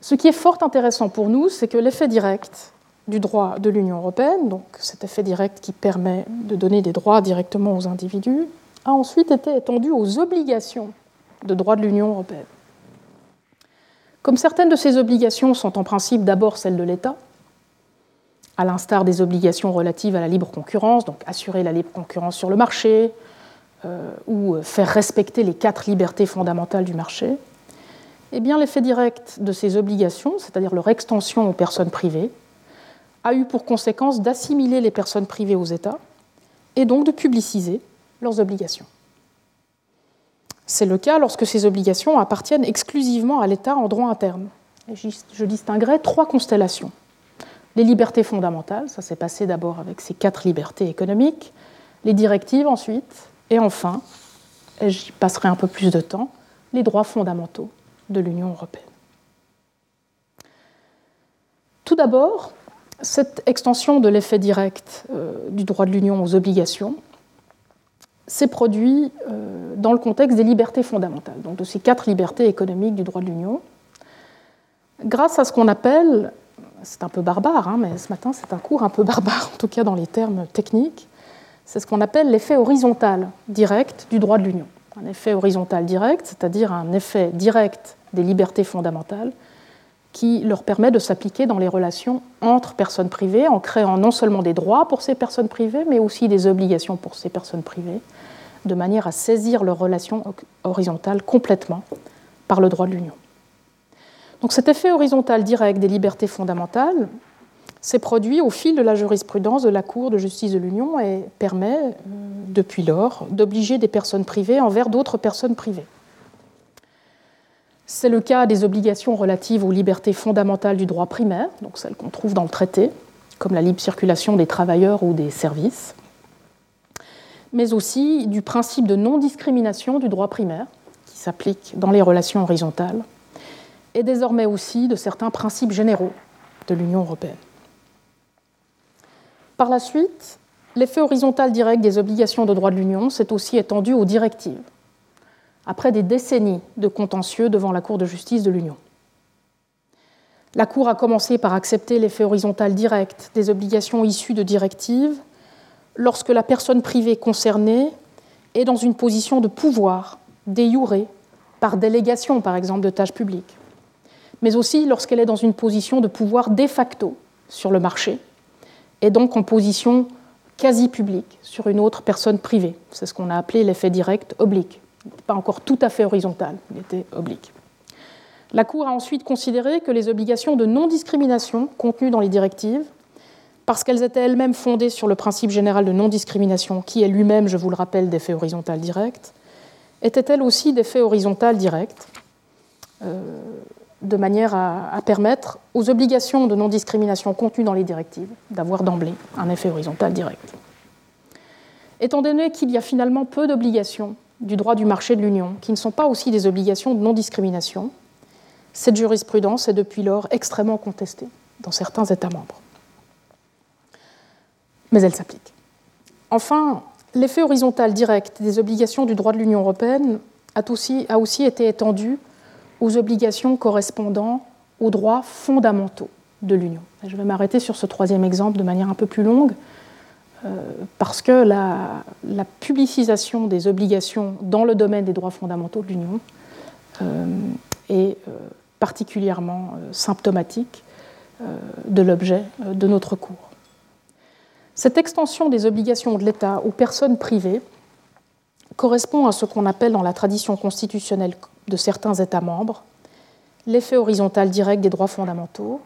Ce qui est fort intéressant pour nous, c'est que l'effet direct du droit de l'Union européenne, donc cet effet direct qui permet de donner des droits directement aux individus, a ensuite été étendu aux obligations de droit de l'Union européenne. Comme certaines de ces obligations sont en principe d'abord celles de l'État, à l'instar des obligations relatives à la libre concurrence, donc assurer la libre concurrence sur le marché, euh, ou faire respecter les quatre libertés fondamentales du marché, eh l'effet direct de ces obligations, c'est-à-dire leur extension aux personnes privées, a eu pour conséquence d'assimiler les personnes privées aux États et donc de publiciser leurs obligations. C'est le cas lorsque ces obligations appartiennent exclusivement à l'État en droit interne. Je distinguerai trois constellations. Les libertés fondamentales, ça s'est passé d'abord avec ces quatre libertés économiques, les directives ensuite, et enfin, et j'y passerai un peu plus de temps, les droits fondamentaux de l'Union européenne. Tout d'abord, cette extension de l'effet direct euh, du droit de l'Union aux obligations s'est produite euh, dans le contexte des libertés fondamentales, donc de ces quatre libertés économiques du droit de l'Union, grâce à ce qu'on appelle, c'est un peu barbare, hein, mais ce matin c'est un cours un peu barbare, en tout cas dans les termes techniques, c'est ce qu'on appelle l'effet horizontal direct du droit de l'Union. Un effet horizontal direct, c'est-à-dire un effet direct des libertés fondamentales qui leur permet de s'appliquer dans les relations entre personnes privées en créant non seulement des droits pour ces personnes privées, mais aussi des obligations pour ces personnes privées, de manière à saisir leurs relations horizontales complètement par le droit de l'Union. Cet effet horizontal direct des libertés fondamentales s'est produit au fil de la jurisprudence de la Cour de justice de l'Union et permet, euh, depuis lors, d'obliger des personnes privées envers d'autres personnes privées. C'est le cas des obligations relatives aux libertés fondamentales du droit primaire, donc celles qu'on trouve dans le traité, comme la libre circulation des travailleurs ou des services, mais aussi du principe de non-discrimination du droit primaire, qui s'applique dans les relations horizontales, et désormais aussi de certains principes généraux de l'Union européenne. Par la suite, l'effet horizontal direct des obligations de droit de l'Union s'est aussi étendu aux directives après des décennies de contentieux devant la Cour de justice de l'Union. La Cour a commencé par accepter l'effet horizontal direct des obligations issues de directives lorsque la personne privée concernée est dans une position de pouvoir déjuré par délégation, par exemple, de tâches publiques, mais aussi lorsqu'elle est dans une position de pouvoir de facto sur le marché, et donc en position quasi public sur une autre personne privée. C'est ce qu'on a appelé l'effet direct oblique. Pas encore tout à fait horizontal, il était oblique. La Cour a ensuite considéré que les obligations de non-discrimination contenues dans les directives, parce qu'elles étaient elles-mêmes fondées sur le principe général de non-discrimination, qui est lui-même, je vous le rappelle, d'effet horizontal direct, étaient-elles aussi d'effet horizontal direct, euh, de manière à, permettre aux obligations de non-discrimination contenues dans les directives d'avoir d'emblée un effet horizontal direct. Étant donné qu'il y a finalement peu d'obligations du droit du marché de l'Union qui ne sont pas aussi des obligations de non-discrimination, cette jurisprudence est depuis lors extrêmement contestée dans certains États membres. Mais elle s'applique. Enfin, l'effet horizontal direct des obligations du droit de l'Union européenne a aussi, a aussi été étendu aux obligations correspondant aux droits fondamentaux de l'Union. Je vais m'arrêter sur ce troisième exemple de manière un peu plus longue, euh, parce que la, publicisation des obligations dans le domaine des droits fondamentaux de l'Union euh, est euh, particulièrement symptomatique de l'objet de notre cours. Cette extension des obligations de l'État aux personnes privées correspond à ce qu'on appelle dans la tradition constitutionnelle de certains États membres l'effet horizontal direct des droits fondamentaux,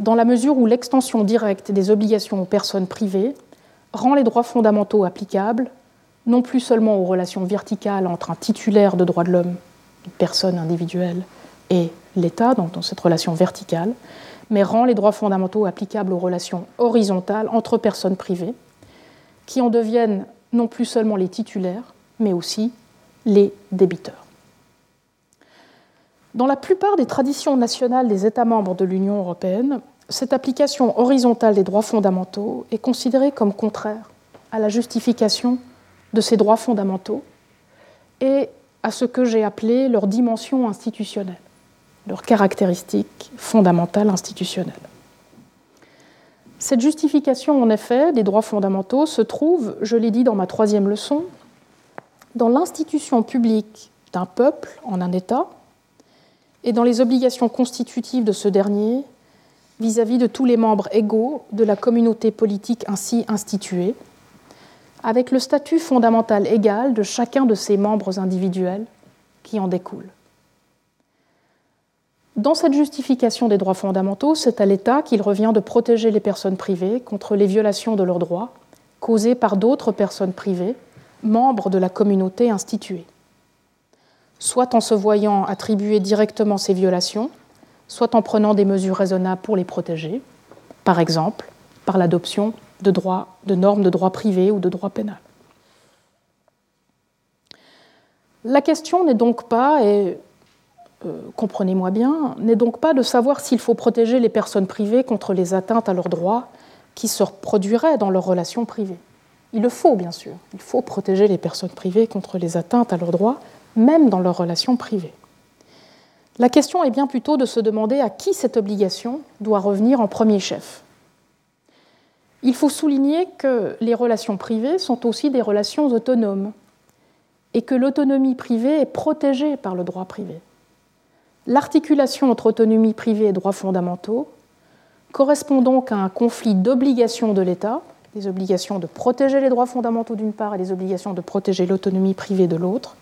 dans la mesure où l'extension directe des obligations aux personnes privées rend les droits fondamentaux applicables non plus seulement aux relations verticales entre un titulaire de droits de l'homme, une personne individuelle, et l'État, donc dans cette relation verticale, mais rend les droits fondamentaux applicables aux relations horizontales entre personnes privées, qui en deviennent non plus seulement les titulaires, mais aussi les débiteurs. Dans la plupart des traditions nationales des États membres de l'Union européenne, cette application horizontale des droits fondamentaux est considérée comme contraire à la justification de ces droits fondamentaux et à ce que j'ai appelé leur dimension institutionnelle, leur caractéristique fondamentale institutionnelle. Cette justification, en effet, des droits fondamentaux se trouve, je l'ai dit dans ma troisième leçon, dans l'institution publique d'un peuple en un État et dans les obligations constitutives de ce dernier vis-à-vis de tous les membres égaux de la communauté politique ainsi instituée, avec le statut fondamental égal de chacun de ses membres individuels qui en découle. Dans cette justification des droits fondamentaux, c'est à l'État qu'il revient de protéger les personnes privées contre les violations de leurs droits causées par d'autres personnes privées, membres de la communauté instituée, soit en se voyant attribuer directement ces violations, soit en prenant des mesures raisonnables pour les protéger, par exemple par l'adoption de, de normes de droit privé ou de droit pénal. La question n'est donc pas, et euh, comprenez-moi bien, n'est donc pas de savoir s'il faut protéger les personnes privées contre les atteintes à leurs droits qui se produiraient dans leurs relations privées. Il le faut, bien sûr. Il faut protéger les personnes privées contre les atteintes à leurs droits, même dans leurs relations privées. La question est bien plutôt de se demander à qui cette obligation doit revenir en premier chef. Il faut souligner que les relations privées sont aussi des relations autonomes et que l'autonomie privée est protégée par le droit privé. L'articulation entre autonomie privée et droits fondamentaux correspond donc à un conflit d'obligations de l'État, des obligations de protéger les droits fondamentaux d'une part et des obligations de protéger l'autonomie privée de l'autre,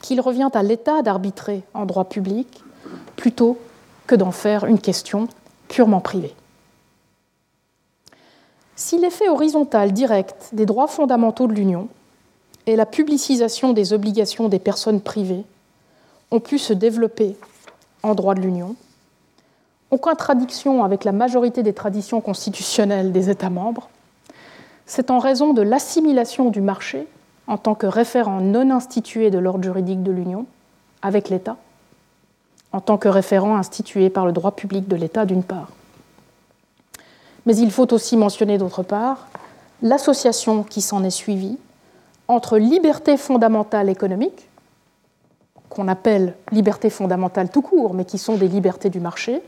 qu'il revient à l'État d'arbitrer en droit public plutôt que d'en faire une question purement privée. Si l'effet horizontal direct des droits fondamentaux de l'Union et la publicisation des obligations des personnes privées ont pu se développer en droit de l'Union, en contradiction avec la majorité des traditions constitutionnelles des États membres, c'est en raison de l'assimilation du marché en tant que référent non institué de l'ordre juridique de l'Union avec l'État en tant que référent institué par le droit public de l'État d'une part. Mais il faut aussi mentionner d'autre part l'association qui s'en est suivie entre liberté fondamentale économique, qu'on appelle liberté fondamentale tout court, mais qui sont des libertés du marché,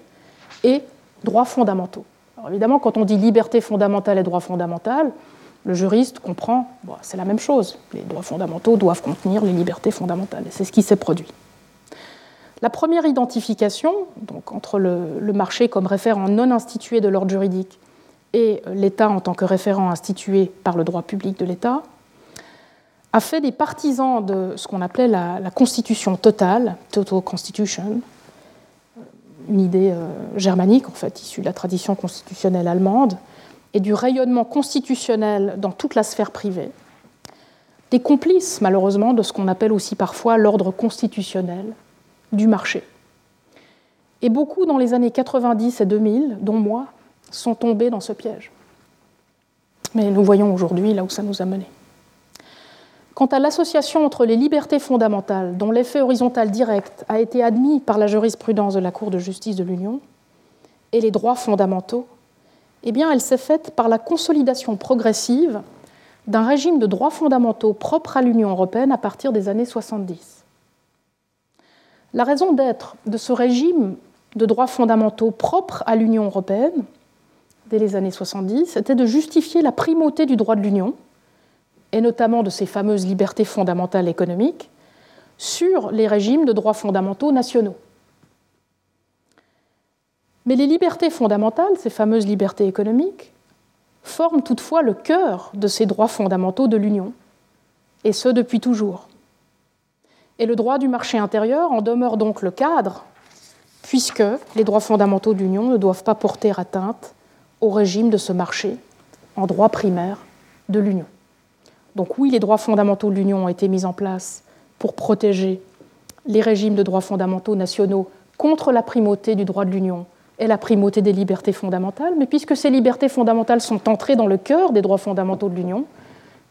et droits fondamentaux. Évidemment, quand on dit liberté fondamentale et droits fondamentaux, le juriste comprend, c'est la même chose. Les droits fondamentaux doivent contenir les libertés fondamentales, c'est ce qui s'est produit. La première identification, donc entre le, marché comme référent non institué de l'ordre juridique et l'État en tant que référent institué par le droit public de l'État, a fait des partisans de ce qu'on appelait la, constitution totale, Total Constitution, une idée euh, germanique en fait, issue de la tradition constitutionnelle allemande, et du rayonnement constitutionnel dans toute la sphère privée, des complices malheureusement de ce qu'on appelle aussi parfois l'ordre constitutionnel du marché. Et beaucoup dans les années 90 et 2000, dont moi, sont tombés dans ce piège. Mais nous voyons aujourd'hui là où ça nous a menés. Quant à l'association entre les libertés fondamentales, dont l'effet horizontal direct a été admis par la jurisprudence de la Cour de justice de l'Union, et les droits fondamentaux, eh elle s'est faite par la consolidation progressive d'un régime de droits fondamentaux propre à l'Union européenne à partir des années 70. La raison d'être de ce régime de droits fondamentaux propre à l'Union européenne, dès les années 70, était de justifier la primauté du droit de l'Union et notamment de ces fameuses libertés fondamentales économiques, sur les régimes de droits fondamentaux nationaux. Mais les libertés fondamentales, ces fameuses libertés économiques, forment toutefois le cœur de ces droits fondamentaux de l'Union, et ce depuis toujours. Et le droit du marché intérieur en demeure donc le cadre, puisque les droits fondamentaux de l'Union ne doivent pas porter atteinte au régime de ce marché en droit primaire de l'Union. Donc oui, les droits fondamentaux de l'Union ont été mis en place pour protéger les régimes de droits fondamentaux nationaux contre la primauté du droit de l'Union et la primauté des libertés fondamentales, mais puisque ces libertés fondamentales sont entrées dans le cœur des droits fondamentaux de l'Union,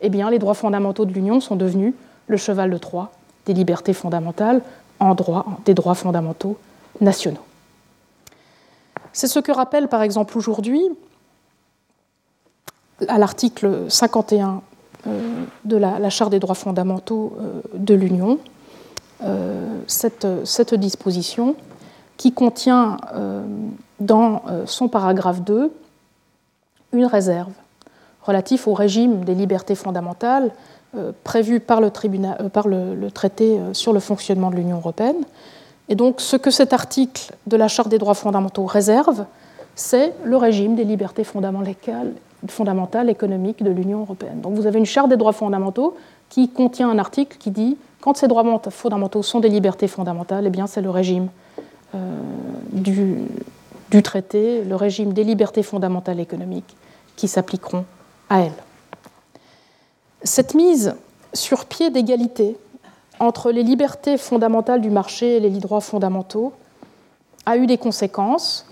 eh bien les droits fondamentaux de l'Union sont devenus le cheval de Troie des libertés fondamentales en droit des droits fondamentaux nationaux. C'est ce que rappelle par exemple aujourd'hui à l'article 51 euh, de la, Charte des droits fondamentaux euh, de l'Union, euh, cette, disposition qui contient dans son paragraphe 2 une réserve relative au régime des libertés fondamentales prévu par, le, traité sur le fonctionnement de l'Union européenne. Et donc ce que cet article de la Charte des droits fondamentaux réserve, c'est le régime des libertés fondamentales fondamentale économique de l'Union européenne. Donc vous avez une charte des droits fondamentaux qui contient un article qui dit quand ces droits fondamentaux sont des libertés fondamentales, eh bien c'est le régime euh, du, du, traité, le régime des libertés fondamentales économiques qui s'appliqueront à elles. Cette mise sur pied d'égalité entre les libertés fondamentales du marché et les droits fondamentaux a eu des conséquences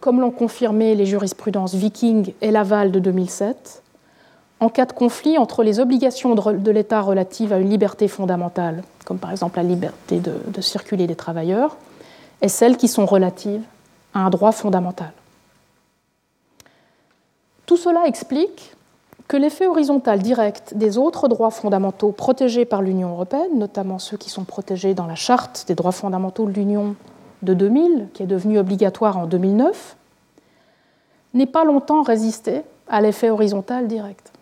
comme l'ont confirmé les jurisprudences Viking et Laval de 2007, en cas de conflit entre les obligations de l'État relatives à une liberté fondamentale, comme par exemple la liberté de, circuler des travailleurs, et celles qui sont relatives à un droit fondamental. Tout cela explique que l'effet horizontal direct des autres droits fondamentaux protégés par l'Union européenne, notamment ceux qui sont protégés dans la Charte des droits fondamentaux de l'Union de 2000, qui est devenue obligatoire en 2009, n'est pas longtemps résisté à l'effet horizontal direct.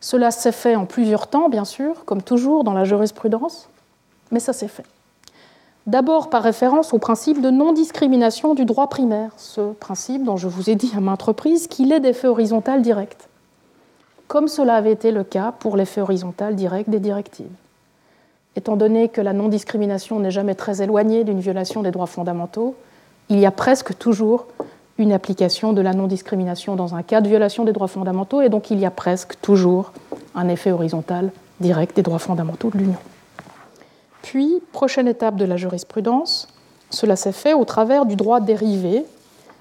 Cela s'est fait en plusieurs temps, bien sûr, comme toujours dans la jurisprudence, mais ça s'est fait. D'abord par référence au principe de non-discrimination du droit primaire, ce principe dont je vous ai dit à maintes reprises qu'il est d'effet horizontal direct, comme cela avait été le cas pour l'effet horizontal direct des directives étant donné que la non-discrimination n'est jamais très éloignée d'une violation des droits fondamentaux, il y a presque toujours une application de la non-discrimination dans un cas de violation des droits fondamentaux, et donc il y a presque toujours un effet horizontal direct des droits fondamentaux de l'Union. Puis, prochaine étape de la jurisprudence, cela s'est fait au travers du droit dérivé,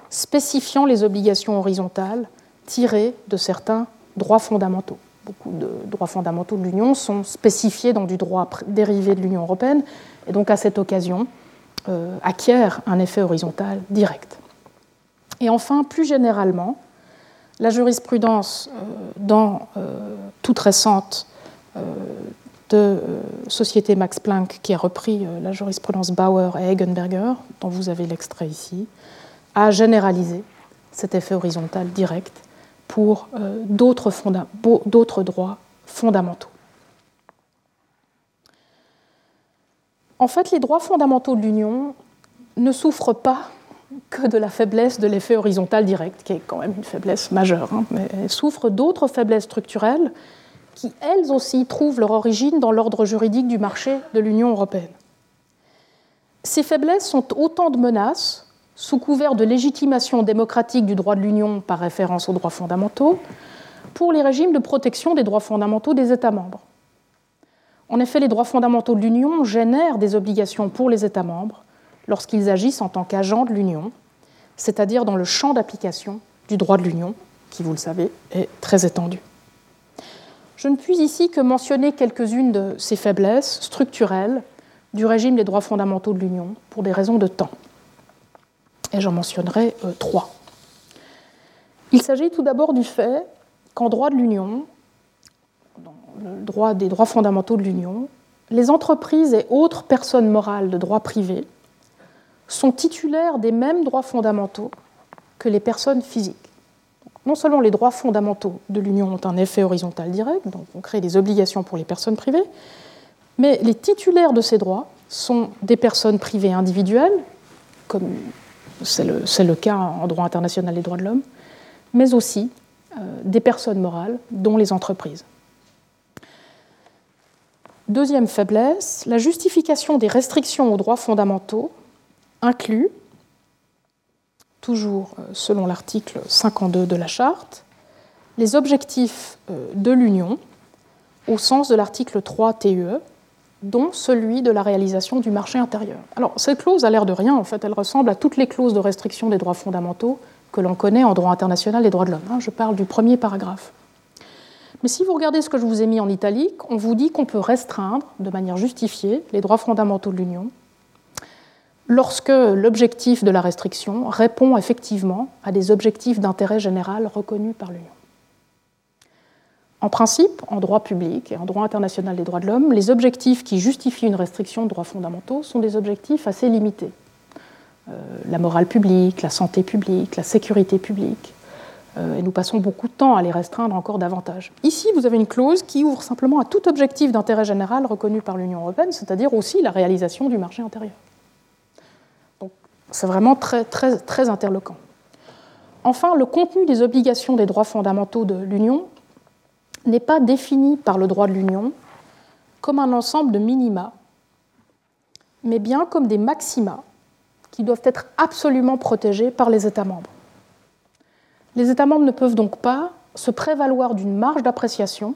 spécifiant les obligations horizontales tirées de certains droits fondamentaux beaucoup de droits fondamentaux de l'Union sont spécifiés dans du droit dérivé de l'Union européenne et donc à cette occasion euh, acquièrent un effet horizontal direct. Et enfin, plus généralement, la jurisprudence euh, dans euh, toute récente de Société Max Planck, qui a repris la jurisprudence Bauer et Egenberger, dont vous avez l'extrait ici, a généralisé cet effet horizontal direct pour euh, d'autres droits fondamentaux. En fait, les droits fondamentaux de l'Union ne souffrent pas que de la faiblesse de l'effet horizontal direct, qui est quand même une faiblesse majeure, hein, mais elle souffre d'autres faiblesses structurelles qui, elles aussi, trouvent leur origine dans l'ordre juridique du marché de l'Union européenne. Ces faiblesses sont autant de menaces, sous couvert de légitimation démocratique du droit de l'Union par référence aux droits fondamentaux, pour les régimes de protection des droits fondamentaux des États membres. En effet, les droits fondamentaux de l'Union génèrent des obligations pour les États membres lorsqu'ils agissent en tant qu'agents de l'Union, c'est-à-dire dans le champ d'application du droit de l'Union, qui, vous le savez, est très étendu. Je ne puis ici que mentionner quelques-unes de ces faiblesses structurelles du régime des droits fondamentaux de l'Union pour des raisons de temps. Et j'en mentionnerai euh, trois. Il s'agit tout d'abord du fait qu'en droit de l'Union, dans le droit des droits fondamentaux de l'Union, les entreprises et autres personnes morales de droit privé sont titulaires des mêmes droits fondamentaux que les personnes physiques. Non seulement les droits fondamentaux de l'Union ont un effet horizontal direct, donc on crée des obligations pour les personnes privées, mais les titulaires de ces droits sont des personnes privées individuelles, comme c'est le, cas en droit international des droits de l'homme, mais aussi euh, des personnes morales, dont les entreprises. Deuxième faiblesse, la justification des restrictions aux droits fondamentaux inclut, toujours euh, selon l'article 52 de la Charte, les objectifs euh, de l'Union au sens de l'article 3 TUE, dont celui de la réalisation du marché intérieur. Alors, cette clause a l'air de rien, en fait, elle ressemble à toutes les clauses de restriction des droits fondamentaux que l'on connaît en droit international des droits de l'homme. Hein. Je parle du premier paragraphe. Mais si vous regardez ce que je vous ai mis en italique, on vous dit qu'on peut restreindre, de manière justifiée, les droits fondamentaux de l'Union lorsque l'objectif de la restriction répond effectivement à des objectifs d'intérêt général reconnus par l'Union. En principe, en droit public et en droit international des droits de l'homme, les objectifs qui justifient une restriction de droits fondamentaux sont des objectifs assez limités. Euh, la morale publique, la santé publique, la sécurité publique. Euh, et nous passons beaucoup de temps à les restreindre encore davantage. Ici, vous avez une clause qui ouvre simplement à tout objectif d'intérêt général reconnu par l'Union européenne, c'est-à-dire aussi la réalisation du marché intérieur. C'est vraiment très, très, très interloquant. Enfin, le contenu des obligations des droits fondamentaux de l'Union n'est pas défini par le droit de l'Union comme un ensemble de minima, mais bien comme des maxima qui doivent être absolument protégés par les États membres. Les États membres ne peuvent donc pas se prévaloir d'une marge d'appréciation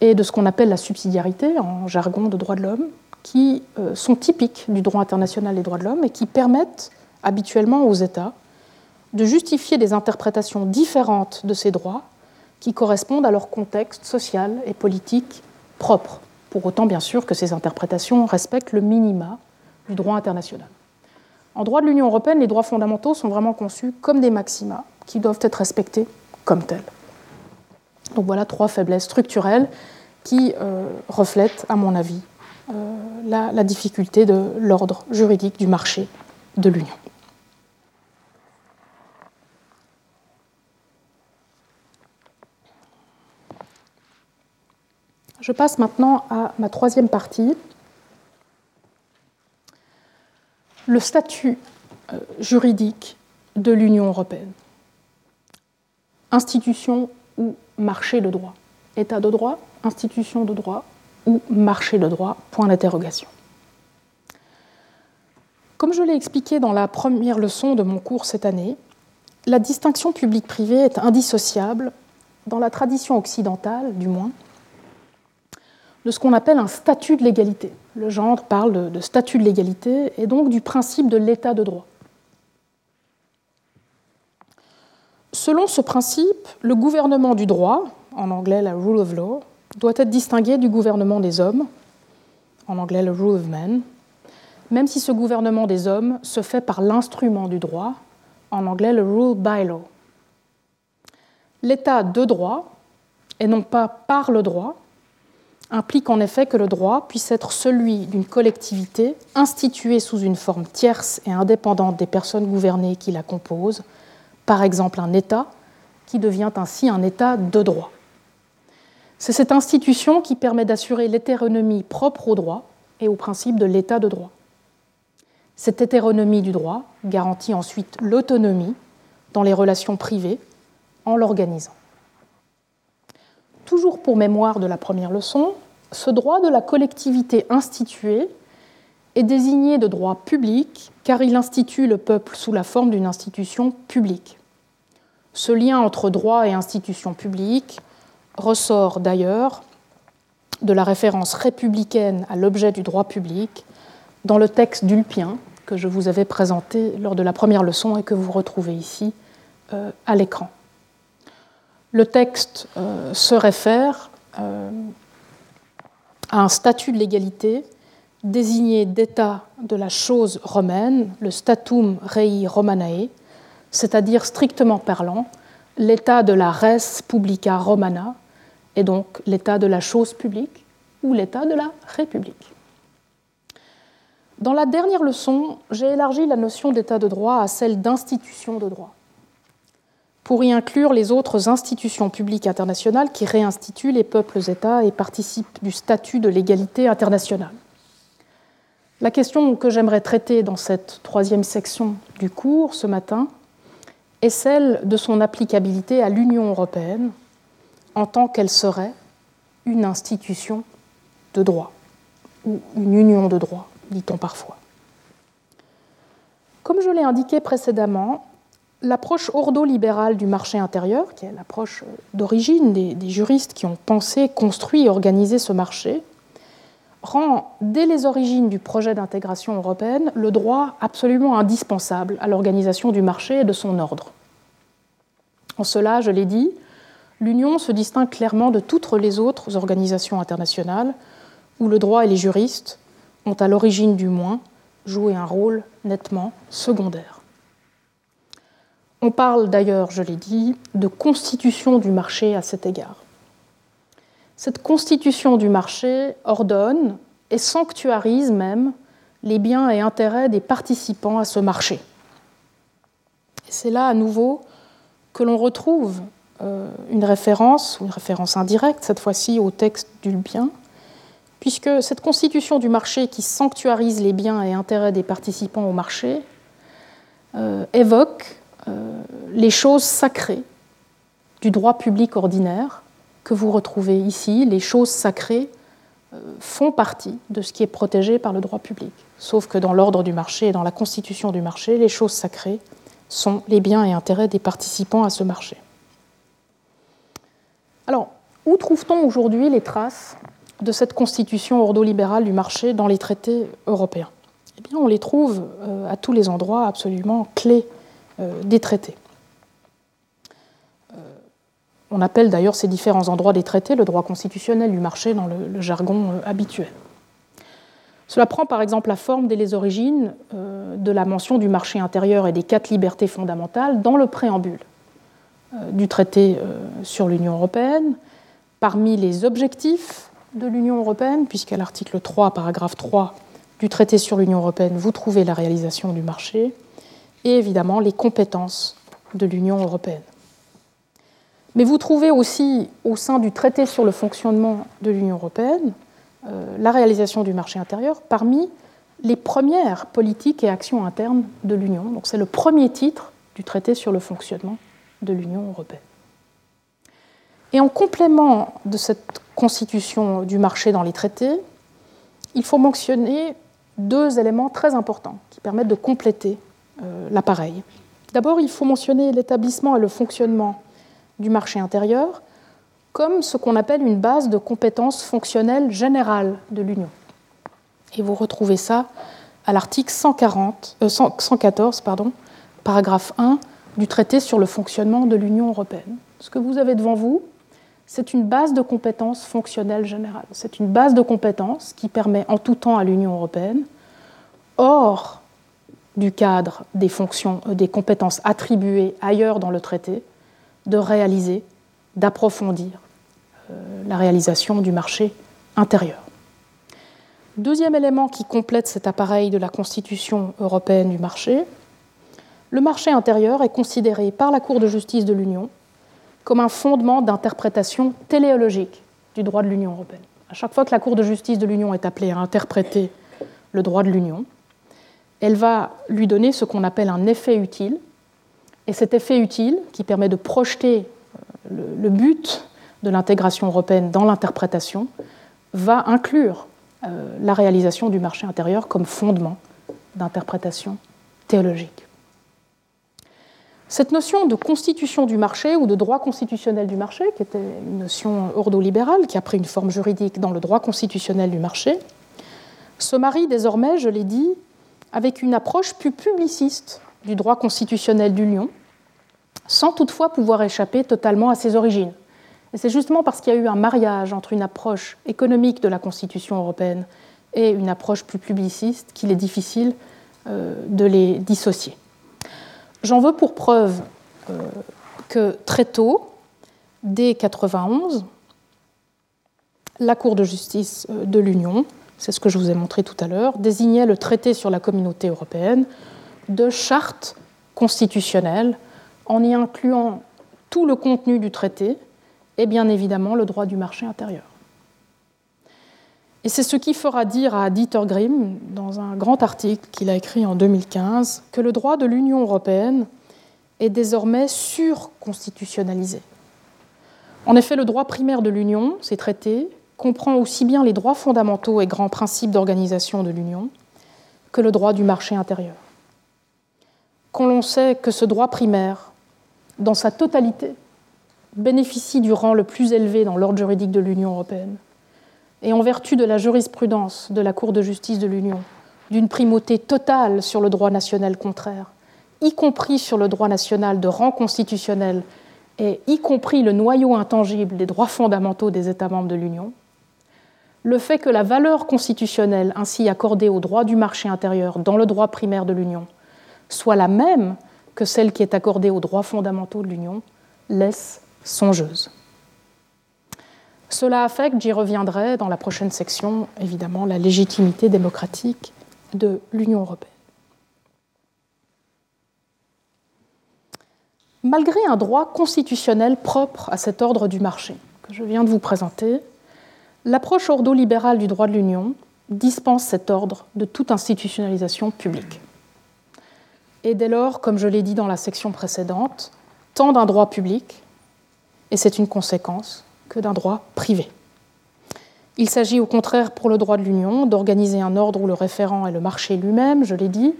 et de ce qu'on appelle la subsidiarité en jargon de droit de l'homme, qui euh, sont typiques du droit international des droits de l'homme et qui permettent habituellement aux États de justifier des interprétations différentes de ces droits qui correspondent à leur contexte social et politique propre, pour autant bien sûr que ces interprétations respectent le minima du droit international. En droit de l'Union européenne, les droits fondamentaux sont vraiment conçus comme des maxima qui doivent être respectés comme tels. Donc voilà trois faiblesses structurelles qui euh, reflètent, à mon avis, la, la difficulté de l'ordre juridique du marché de l'Union. Je passe maintenant à ma troisième partie, le statut euh, juridique de l'Union européenne. Institution ou marché de droit. État de droit, institution de droit ou marché de droit, point d'interrogation. Comme je l'ai expliqué dans la première leçon de mon cours cette année, la distinction publique-privée est indissociable, dans la tradition occidentale du moins, de ce qu'on appelle un statut de l'égalité. Le genre parle de, statut de l'égalité et donc du principe de l'état de droit. Selon ce principe, le gouvernement du droit, en anglais la rule of law, doit être distingué du gouvernement des hommes, en anglais le rule of men, même si ce gouvernement des hommes se fait par l'instrument du droit, en anglais le rule by law. L'état de droit, et non pas par le droit, implique en effet que le droit puisse être celui d'une collectivité instituée sous une forme tierce et indépendante des personnes gouvernées qui la composent, par exemple un État, qui devient ainsi un État de droit. C'est cette institution qui permet d'assurer l'hétéronomie propre au droit et au principe de l'État de droit. Cette hétéronomie du droit garantit ensuite l'autonomie dans les relations privées en l'organisant. Toujours pour mémoire de la première leçon, ce droit de la collectivité instituée est désigné de droit public car il institue le peuple sous la forme d'une institution publique. Ce lien entre droit et institution publique ressort d'ailleurs de la référence républicaine à l'objet du droit public dans le texte d'Ulpien que je vous avais présenté lors de la première leçon et que vous retrouvez ici euh, à l'écran. Le texte euh, se réfère euh, à un statut de l'égalité désigné d'état de la chose romaine, le statum rei romanae, c'est-à-dire strictement parlant, l'état de la res publica romana, et donc l'état de la chose publique ou l'état de la république. Dans la dernière leçon, j'ai élargi la notion d'état de droit à celle d'institution de droit, pour y inclure les autres institutions publiques internationales qui réinstituent les peuples-États et participent du statut de l'égalité internationale. La question que j'aimerais traiter dans cette troisième section du cours ce matin est celle de son applicabilité à l'Union européenne en tant qu'elle serait une institution de droit, ou une union de droit, dit-on parfois. Comme je l'ai indiqué précédemment, l'approche ordo-libérale du marché intérieur, qui est l'approche d'origine des, des, juristes qui ont pensé, construit et organisé ce marché, rend dès les origines du projet d'intégration européenne le droit absolument indispensable à l'organisation du marché et de son ordre. En cela, je l'ai dit, l'Union se distingue clairement de toutes les autres organisations internationales où le droit et les juristes ont, à l'origine du moins, joué un rôle nettement secondaire. On parle d'ailleurs, je l'ai dit, de constitution du marché à cet égard. Cette constitution du marché ordonne et sanctuarise même les biens et intérêts des participants à ce marché. c'est là à nouveau que l'on retrouve une référence, une référence indirecte cette fois-ci au texte d'Ulpien, puisque cette constitution du marché qui sanctuarise les biens et intérêts des participants au marché euh, évoque euh, les choses sacrées du droit public ordinaire que vous retrouvez ici. Les choses sacrées font partie de ce qui est protégé par le droit public. Sauf que dans l'ordre du marché et dans la constitution du marché, les choses sacrées sont les biens et intérêts des participants à ce marché. Alors, où trouve-t-on aujourd'hui les traces de cette constitution ordolibérale du marché dans les traités européens? Eh bien, on les trouve euh, à tous les endroits absolument clés euh, des traités. Euh, on appelle d'ailleurs ces différents endroits des traités le droit constitutionnel du marché dans le, jargon habituel. Cela prend par exemple la forme dès les origines de la mention du marché intérieur et des quatre libertés fondamentales dans le préambule du traité sur l'Union européenne, parmi les objectifs de l'Union européenne, puisqu'à l'article 3, paragraphe 3 du traité sur l'Union européenne, vous trouvez la réalisation du marché, et évidemment les compétences de l'Union européenne. Mais vous trouvez aussi au sein du traité sur le fonctionnement de l'Union européenne euh, la réalisation du marché intérieur parmi les premières politiques et actions internes de l'Union. Donc c'est le premier titre du traité sur le fonctionnement de l'Union européenne. Et en complément de cette constitution du marché dans les traités, il faut mentionner deux éléments très importants qui permettent de compléter euh, l'appareil. D'abord, il faut mentionner l'établissement et le fonctionnement du marché intérieur comme ce qu'on appelle une base de compétences fonctionnelles générales de l'Union. Et vous retrouvez ça à l'article 114, euh, paragraphe 1 du traité sur le fonctionnement de l'Union européenne. Ce que vous avez devant vous, c'est une base de compétences fonctionnelles générales. C'est une base de compétences qui permet en tout temps à l'Union européenne, hors du cadre des fonctions, euh, des compétences attribuées ailleurs dans le traité, de réaliser, d'approfondir euh, la réalisation du marché intérieur. Deuxième élément qui complète cet appareil de la Constitution européenne du marché, le marché intérieur est considéré par la Cour de justice de l'Union comme un fondement d'interprétation téléologique du droit de l'Union européenne. À chaque fois que la Cour de justice de l'Union est appelée à interpréter le droit de l'Union, elle va lui donner ce qu'on appelle un effet utile. Et cet effet utile, qui permet de projeter le, but de l'intégration européenne dans l'interprétation, va inclure euh, la réalisation du marché intérieur comme fondement d'interprétation théologique. Cette notion de constitution du marché ou de droit constitutionnel du marché, qui était une notion ordolibérale qui a pris une forme juridique dans le droit constitutionnel du marché, se marie désormais, je l'ai dit, avec une approche plus publiciste du droit constitutionnel de l'Union, sans toutefois pouvoir échapper totalement à ses origines. Et c'est justement parce qu'il y a eu un mariage entre une approche économique de la Constitution européenne et une approche plus publiciste qu'il est difficile euh, de les dissocier. J'en veux pour preuve euh, que très tôt, dès 91, la Cour de justice euh, de l'Union, c'est ce que je vous ai montré tout à l'heure, désignait le traité sur la communauté européenne de charte constitutionnelle en y incluant tout le contenu du traité et bien évidemment le droit du marché intérieur. Et c'est ce qui fera dire à Dieter Grimm, dans un grand article qu'il a écrit en 2015, que le droit de l'Union européenne est désormais surconstitutionnalisé. En effet, le droit primaire de l'Union, ces traités, comprend aussi bien les droits fondamentaux et grands principes d'organisation de l'Union que le droit du marché intérieur. Quand l'on sait que ce droit primaire, dans sa totalité, bénéficie du rang le plus élevé dans l'ordre juridique de l'Union européenne, et en vertu de la jurisprudence de la Cour de justice de l'Union, d'une primauté totale sur le droit national contraire, y compris sur le droit national de rang constitutionnel et y compris le noyau intangible des droits fondamentaux des États membres de l'Union, le fait que la valeur constitutionnelle ainsi accordée au droit du marché intérieur dans le droit primaire de l'Union soit la même que celle qui est accordée aux droits fondamentaux de l'Union laisse songeuse. Cela affecte, j'y reviendrai dans la prochaine section, évidemment, la légitimité démocratique de l'Union européenne. Malgré un droit constitutionnel propre à cet ordre du marché que je viens de vous présenter, l'approche ordolibérale du droit de l'Union dispense cet ordre de toute institutionnalisation publique. Et dès lors, comme je l'ai dit dans la section précédente, tant d'un droit public, et c'est une conséquence, que d'un droit privé. Il s'agit au contraire pour le droit de l'Union d'organiser un ordre où le référent est le marché lui-même, je l'ai dit,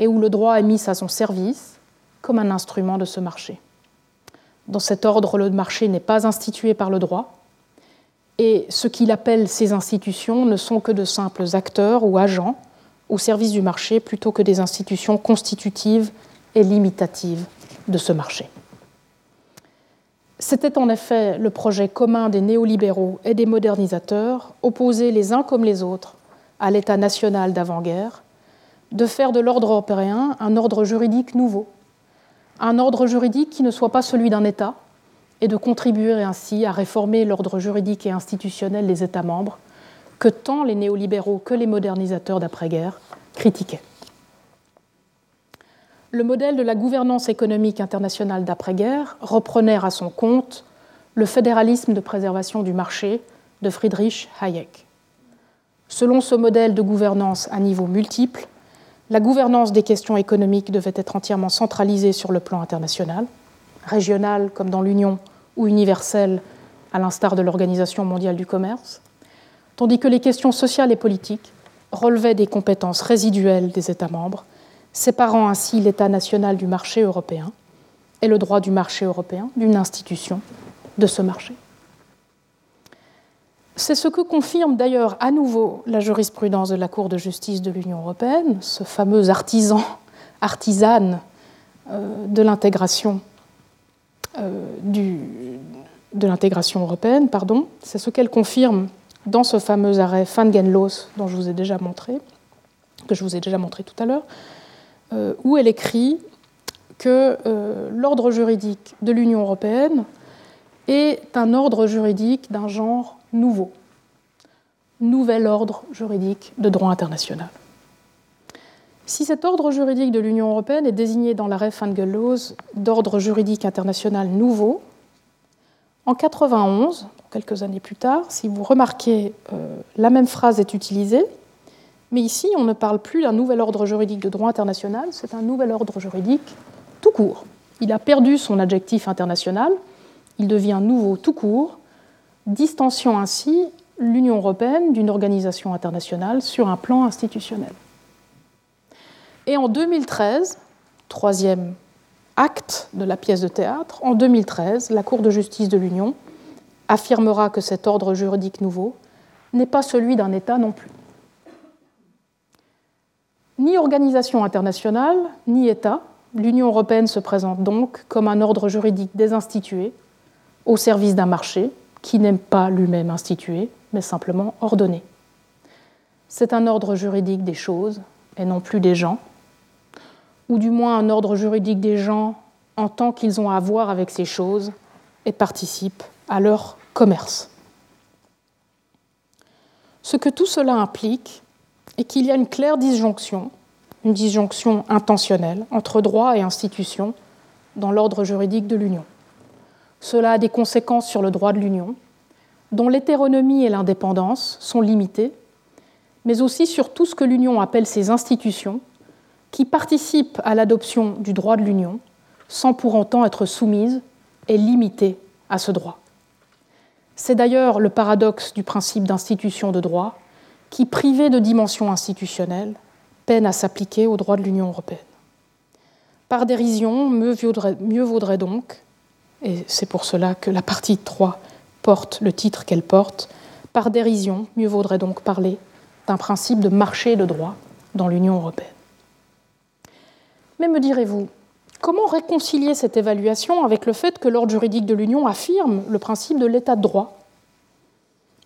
et où le droit est mis à son service comme un instrument de ce marché. Dans cet ordre, le marché n'est pas institué par le droit, et ce qu'il appelle ces institutions ne sont que de simples acteurs ou agents au service du marché plutôt que des institutions constitutives et limitatives de ce marché. C'était en effet le projet commun des néolibéraux et des modernisateurs, opposés les uns comme les autres à l'État national d'avant-guerre, de faire de l'ordre européen un ordre juridique nouveau, un ordre juridique qui ne soit pas celui d'un État, et de contribuer ainsi à réformer l'ordre juridique et institutionnel des États membres, que tant les néolibéraux que les modernisateurs d'après-guerre critiquaient le modèle de la gouvernance économique internationale d'après-guerre reprenait à son compte le fédéralisme de préservation du marché de Friedrich Hayek. Selon ce modèle de gouvernance à niveau multiple, la gouvernance des questions économiques devait être entièrement centralisée sur le plan international, régional comme dans l'Union ou universelle à l'instar de l'Organisation mondiale du commerce, tandis que les questions sociales et politiques relevaient des compétences résiduelles des États membres séparant ainsi l'État national du marché européen et le droit du marché européen d'une institution de ce marché. C'est ce que confirme d'ailleurs à nouveau la jurisprudence de la Cour de justice de l'Union européenne, ce fameux artisan, artisane euh, de l'intégration euh, de l'intégration européenne, pardon. C'est ce qu'elle confirme dans ce fameux arrêt Fangenlos dont je vous ai déjà montré, que je vous ai déjà montré tout à l'heure, où elle écrit que euh, l'ordre juridique de l'Union européenne est un ordre juridique d'un genre nouveau, nouvel ordre juridique de droit international. Si cet ordre juridique de l'Union européenne est désigné dans l'arrêt Fangellos d'ordre juridique international nouveau, en 91, quelques années plus tard, si vous remarquez, euh, la même phrase est utilisée, Mais ici, on ne parle plus d'un nouvel ordre juridique de droit international, c'est un nouvel ordre juridique tout court. Il a perdu son adjectif international, il devient nouveau tout court, distanciant ainsi l'Union européenne d'une organisation internationale sur un plan institutionnel. Et en 2013, troisième acte de la pièce de théâtre, en 2013, la Cour de justice de l'Union affirmera que cet ordre juridique nouveau n'est pas celui d'un État non plus. Ni organisation internationale, ni État, l'Union européenne se présente donc comme un ordre juridique désinstitué au service d'un marché qui n'aime pas lui-même institué, mais simplement ordonné. C'est un ordre juridique des choses et non plus des gens, ou du moins un ordre juridique des gens en tant qu'ils ont à voir avec ces choses et participent à leur commerce. Ce que tout cela implique est qu'il y a une claire disjonction, une disjonction intentionnelle entre droit et institution dans l'ordre juridique de l'Union. Cela a des conséquences sur le droit de l'Union, dont l'hétéronomie et l'indépendance sont limitées, mais aussi sur tout ce que l'Union appelle ses institutions, qui participent à l'adoption du droit de l'Union sans pour autant être soumises et limitées à ce droit. C'est d'ailleurs le paradoxe du principe d'institution de droit qui, privé de dimension institutionnelle, peine à s'appliquer au droit de l'Union européenne. Par dérision, mieux vaudrait, mieux vaudrait donc, et c'est pour cela que la partie 3 porte le titre qu'elle porte, par dérision, mieux vaudrait donc parler d'un principe de marché de droit dans l'Union européenne. Mais me direz-vous, comment réconcilier cette évaluation avec le fait que l'ordre juridique de l'Union affirme le principe de l'état de droit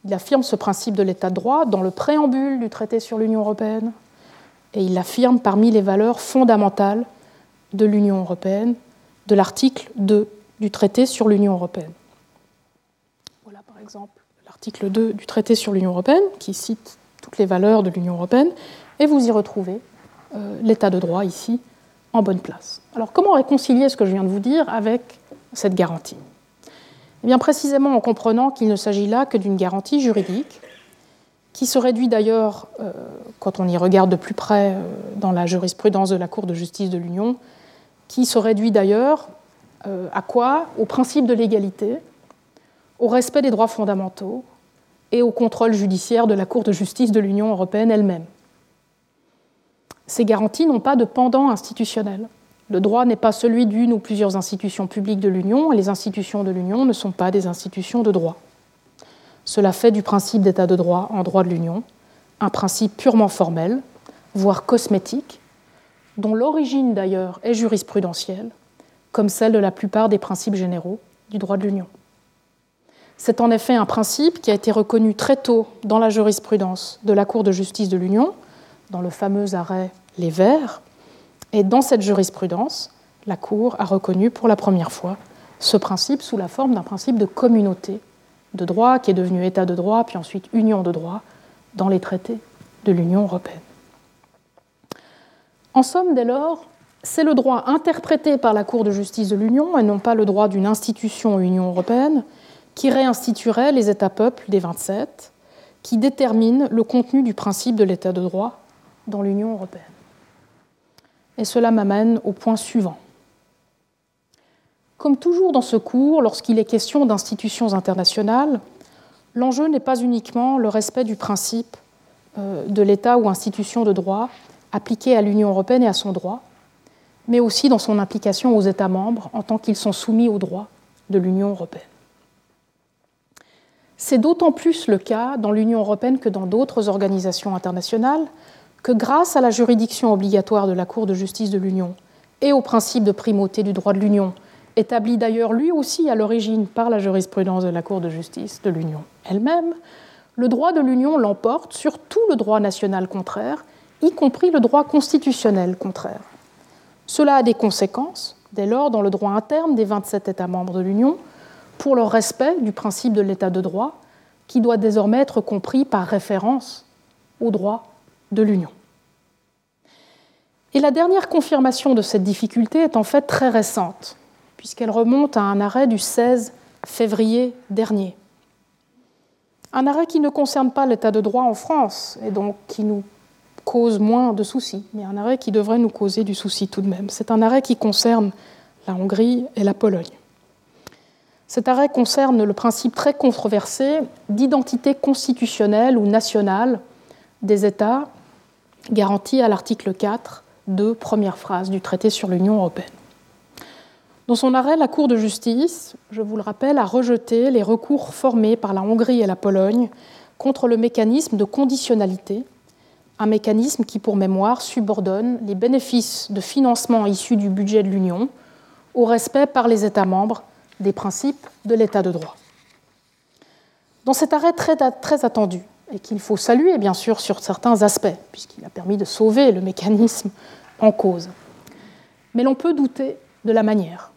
Il affirme ce principe de l'état de droit dans le préambule du traité sur l'Union européenne et il l'affirme parmi les valeurs fondamentales de l'Union européenne, de l'article 2 du traité sur l'Union européenne. Voilà par exemple l'article 2 du traité sur l'Union européenne qui cite toutes les valeurs de l'Union européenne et vous y retrouvez euh, l'état de droit ici en bonne place. Alors comment réconcilier ce que je viens de vous dire avec cette garantie? Eh bien précisément en comprenant qu'il ne s'agit là que d'une garantie juridique qui se réduit d'ailleurs, euh, quand on y regarde de plus près euh, dans la jurisprudence de la Cour de justice de l'Union, qui se réduit d'ailleurs euh, à quoi? Au principe de l'égalité, au respect des droits fondamentaux et au contrôle judiciaire de la Cour de justice de l'Union européenne elle-même. Ces garanties n'ont pas de pendant institutionnel. Le droit n'est pas celui d'une ou plusieurs institutions publiques de l'Union, et les institutions de l'Union ne sont pas des institutions de droit. Cela fait du principe d'état de droit en droit de l'Union un principe purement formel, voire cosmétique, dont l'origine d'ailleurs est jurisprudentielle, comme celle de la plupart des principes généraux du droit de l'Union. C'est en effet un principe qui a été reconnu très tôt dans la jurisprudence de la Cour de justice de l'Union, dans le fameux arrêt Les Verts. Et dans cette jurisprudence, la Cour a reconnu pour la première fois ce principe sous la forme d'un principe de communauté de droit qui est devenu État de droit, puis ensuite Union de droit dans les traités de l'Union européenne. En somme, dès lors, c'est le droit interprété par la Cour de justice de l'Union, et non pas le droit d'une institution Union européenne, qui réinstituerait les États-peuples des 27, qui détermine le contenu du principe de l'État de droit dans l'Union européenne. Et cela m'amène au point suivant. Comme toujours dans ce cours, lorsqu'il est question d'institutions internationales, l'enjeu n'est pas uniquement le respect du principe euh, de l'État ou institution de droit appliqué à l'Union européenne et à son droit, mais aussi dans son implication aux États membres en tant qu'ils sont soumis au droit de l'Union européenne. C'est d'autant plus le cas dans l'Union européenne que dans d'autres organisations internationales, que grâce à la juridiction obligatoire de la Cour de justice de l'Union et au principe de primauté du droit de l'Union, établi d'ailleurs lui aussi à l'origine par la jurisprudence de la Cour de justice de l'Union elle-même, le droit de l'Union l'emporte sur tout le droit national contraire, y compris le droit constitutionnel contraire. Cela a des conséquences, dès lors, dans le droit interne des 27 États membres de l'Union, pour le respect du principe de l'État de droit, qui doit désormais être compris par référence au droit de l'Union. Et la dernière confirmation de cette difficulté est en fait très récente, puisqu'elle remonte à un arrêt du 16 février dernier. Un arrêt qui ne concerne pas l'état de droit en France, et donc qui nous cause moins de soucis, mais un arrêt qui devrait nous causer du souci tout de même. C'est un arrêt qui concerne la Hongrie et la Pologne. Cet arrêt concerne le principe très controversé d'identité constitutionnelle ou nationale des États garanti à l'article 4 de première phrase du traité sur l'Union européenne. Dans son arrêt, la Cour de justice, je vous le rappelle, a rejeté les recours formés par la Hongrie et la Pologne contre le mécanisme de conditionnalité, un mécanisme qui, pour mémoire, subordonne les bénéfices de financement issus du budget de l'Union au respect par les États membres des principes de l'État de droit. Dans cet arrêt très attendu, et qu'il faut saluer bien sûr sur certains aspects, puisqu'il a permis de sauver le mécanisme en cause, mais l'on peut douter de la manière.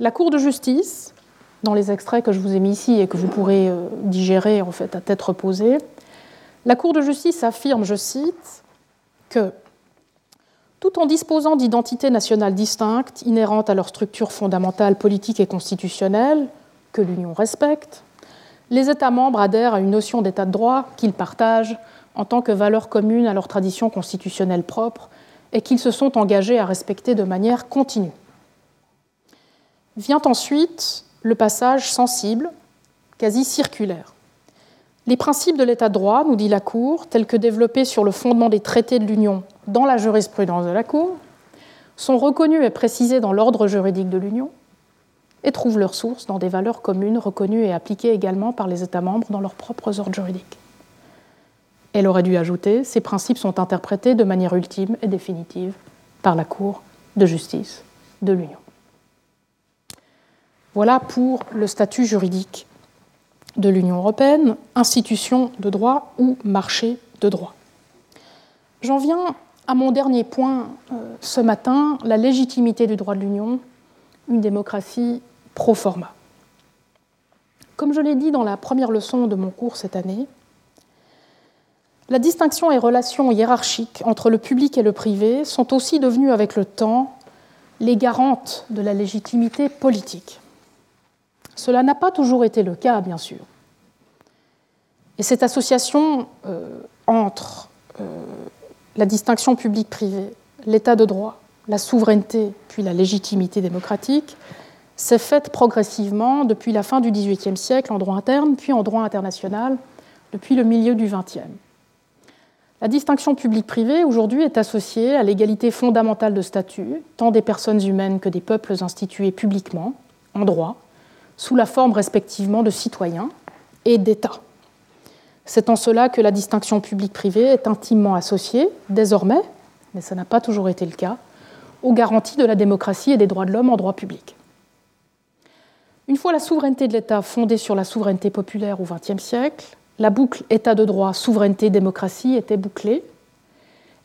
La Cour de justice, dans les extraits que je vous ai mis ici et que vous pourrez euh, digérer en fait à tête reposée, la Cour de justice affirme, je cite, que tout en disposant d'identités nationales distinctes, inhérentes à leur structure fondamentale politique et constitutionnelle, que l'Union respecte, les États membres adhèrent à une notion d'État de droit qu'ils partagent en tant que valeur commune à leur tradition constitutionnelle propre et qu'ils se sont engagés à respecter de manière continue. Vient ensuite le passage sensible, quasi circulaire. Les principes de l'état de droit, nous dit la Cour, tels que développés sur le fondement des traités de l'Union dans la jurisprudence de la Cour, sont reconnus et précisés dans l'ordre juridique de l'Union et trouvent leur source dans des valeurs communes reconnues et appliquées également par les États membres dans leurs propres ordres juridiques. Elle aurait dû ajouter, ces principes sont interprétés de manière ultime et définitive par la Cour de justice de l'Union. Voilà pour le statut juridique de l'Union européenne, institution de droit ou marché de droit. J'en viens à mon dernier point euh, ce matin, la légitimité du droit de l'Union, une démocratie pro forma. Comme je l'ai dit dans la première leçon de mon cours cette année, la distinction et relations hiérarchiques entre le public et le privé sont aussi devenues avec le temps les garantes de la légitimité politique. Cela n'a pas toujours été le cas, bien sûr. Et cette association euh, entre euh, la distinction publique-privée, l'état de droit, la souveraineté, puis la légitimité démocratique, s'est faite progressivement depuis la fin du XVIIIe siècle en droit interne, puis en droit international depuis le milieu du XXe. La distinction publique-privée aujourd'hui est associée à l'égalité fondamentale de statut, tant des personnes humaines que des peuples institués publiquement, en droit, sous la forme respectivement de citoyens et d'États. C'est en cela que la distinction publique-privée est intimement associée, désormais, mais ça n'a pas toujours été le cas, aux garanties de la démocratie et des droits de l'homme en droit public. Une fois la souveraineté de l'État fondée sur la souveraineté populaire au XXe siècle, la boucle État de droit, souveraineté, démocratie était bouclée,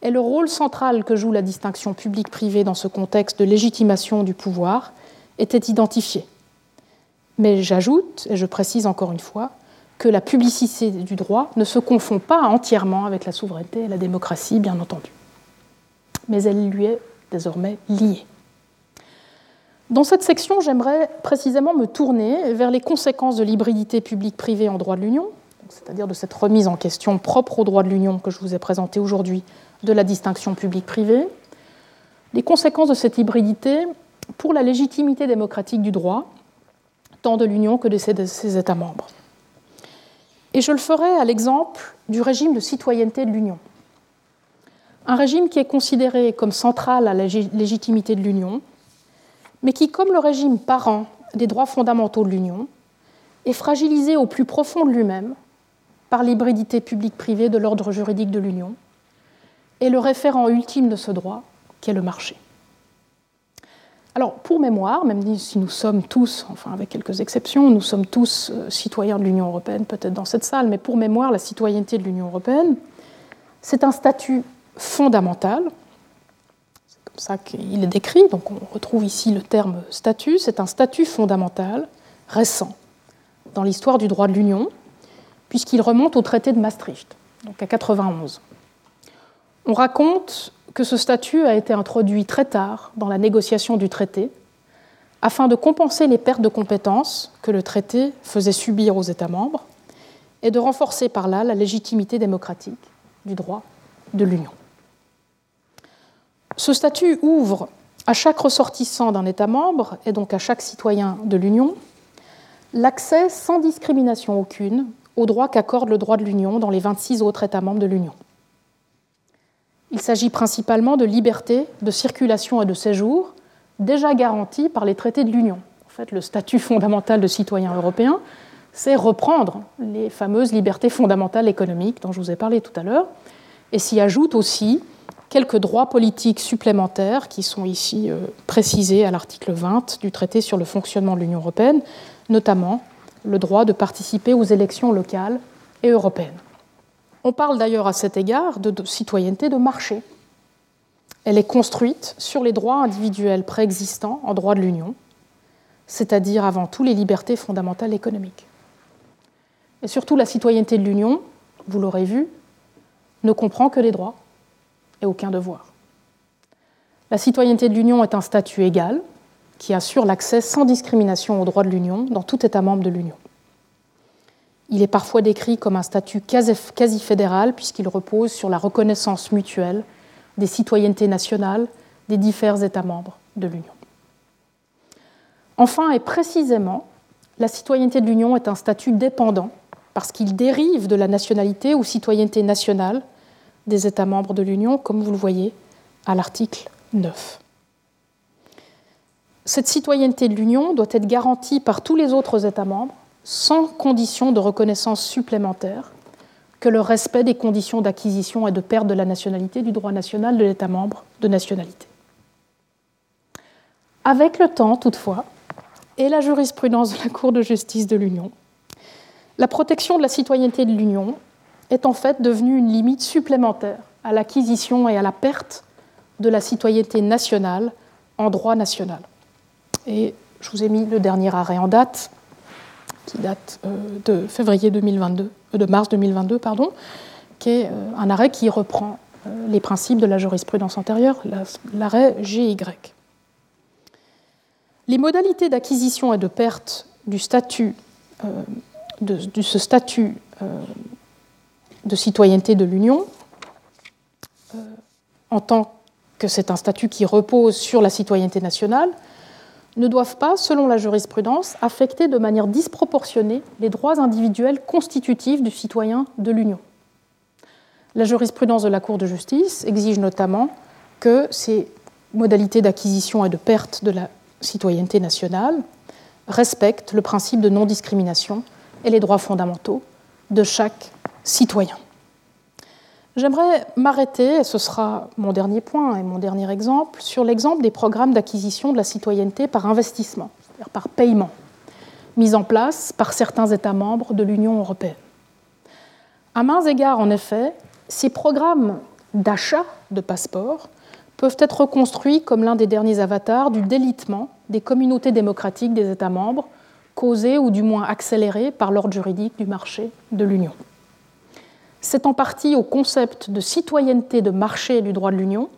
et le rôle central que joue la distinction publique-privée dans ce contexte de légitimation du pouvoir était identifié. Mais j'ajoute, et je précise encore une fois, que la publicité du droit ne se confond pas entièrement avec la souveraineté et la démocratie, bien entendu. Mais elle lui est désormais liée. Dans cette section, j'aimerais précisément me tourner vers les conséquences de l'hybridité publique-privée en droit de l'Union, c'est-à-dire de cette remise en question propre au droit de l'Union que je vous ai présenté aujourd'hui de la distinction publique-privée, les conséquences de cette hybridité pour la légitimité démocratique du droit, tant de l'Union que de ses États membres. Et je le ferai à l'exemple du régime de citoyenneté de l'Union. Un régime qui est considéré comme central à la légitimité de l'Union, mais qui, comme le régime parent des droits fondamentaux de l'Union, est fragilisé au plus profond de lui-même par l'hybridité publique-privée de l'ordre juridique de l'Union et le référent ultime de ce droit, qui est le marché. Alors, pour mémoire, même si nous sommes tous, enfin avec quelques exceptions, nous sommes tous euh, citoyens de l'Union européenne, peut-être dans cette salle, mais pour mémoire, la citoyenneté de l'Union européenne, c'est un statut fondamental ça qu'il est décrit. Donc on retrouve ici le terme statut. C'est un statut fondamental récent dans l'histoire du droit de l'Union, puisqu'il remonte au traité de Maastricht, donc à 91. On raconte que ce statut a été introduit très tard dans la négociation du traité, afin de compenser les pertes de compétences que le traité faisait subir aux États membres et de renforcer par là la légitimité démocratique du droit de l'Union. Ce statut ouvre à chaque ressortissant d'un État membre, et donc à chaque citoyen de l'Union, l'accès sans discrimination aucune aux droits qu'accorde le droit de l'Union dans les 26 autres États membres de l'Union. Il s'agit principalement de liberté de circulation et de séjour, déjà garanties par les traités de l'Union. En fait, le statut fondamental de citoyen européen, c'est reprendre les fameuses libertés fondamentales économiques dont je vous ai parlé tout à l'heure, et s'y ajoute aussi quelques droits politiques supplémentaires qui sont ici euh, précisés à l'article 20 du traité sur le fonctionnement de l'Union européenne, notamment le droit de participer aux élections locales et européennes. On parle d'ailleurs à cet égard de citoyenneté de marché. Elle est construite sur les droits individuels préexistants en droit de l'Union, c'est-à-dire avant tout les libertés fondamentales économiques. Et surtout, la citoyenneté de l'Union, vous l'aurez vu, ne comprend que les droits et aucun devoir. La citoyenneté de l'Union est un statut égal qui assure l'accès sans discrimination aux droits de l'Union dans tout État membre de l'Union. Il est parfois décrit comme un statut quasi fédéral puisqu'il repose sur la reconnaissance mutuelle des citoyennetés nationales des divers États membres de l'Union. Enfin et précisément, la citoyenneté de l'Union est un statut dépendant parce qu'il dérive de la nationalité ou citoyenneté nationale des États membres de l'Union, comme vous le voyez à l'article 9. Cette citoyenneté de l'Union doit être garantie par tous les autres États membres sans condition de reconnaissance supplémentaire que le respect des conditions d'acquisition et de perte de la nationalité du droit national de l'État membre de nationalité. Avec le temps, toutefois, et la jurisprudence de la Cour de justice de l'Union, la protection de la citoyenneté de l'Union est en fait devenue une limite supplémentaire à l'acquisition et à la perte de la citoyenneté nationale en droit national. Et je vous ai mis le dernier arrêt en date, qui date euh, de février 2022, euh, de mars 2022, pardon, qui est euh, un arrêt qui reprend les principes de la jurisprudence antérieure, l'arrêt GY. Les modalités d'acquisition et de perte du statut, de, ce statut de citoyenneté de l'Union, en tant que c'est un statut qui repose sur la citoyenneté nationale, ne doivent pas, selon la jurisprudence, affecter de manière disproportionnée les droits individuels constitutifs du citoyen de l'Union. La jurisprudence de la Cour de justice exige notamment que ces modalités d'acquisition et de perte de la citoyenneté nationale respectent le principe de non-discrimination et les droits fondamentaux de chaque citoyen. J'aimerais m'arrêter, et ce sera mon dernier point et mon dernier exemple, sur l'exemple des programmes d'acquisition de la citoyenneté par investissement, c'est-à-dire par paiement, mis en place par certains États membres de l'Union européenne. À mains égards, en effet, ces programmes d'achat de passeports peuvent être reconstruits comme l'un des derniers avatars du délitement des communautés démocratiques des États membres, causé ou du moins accéléré par l'ordre juridique du marché de l'Union. C'est en partie au concept de citoyenneté de marché du droit de l'Union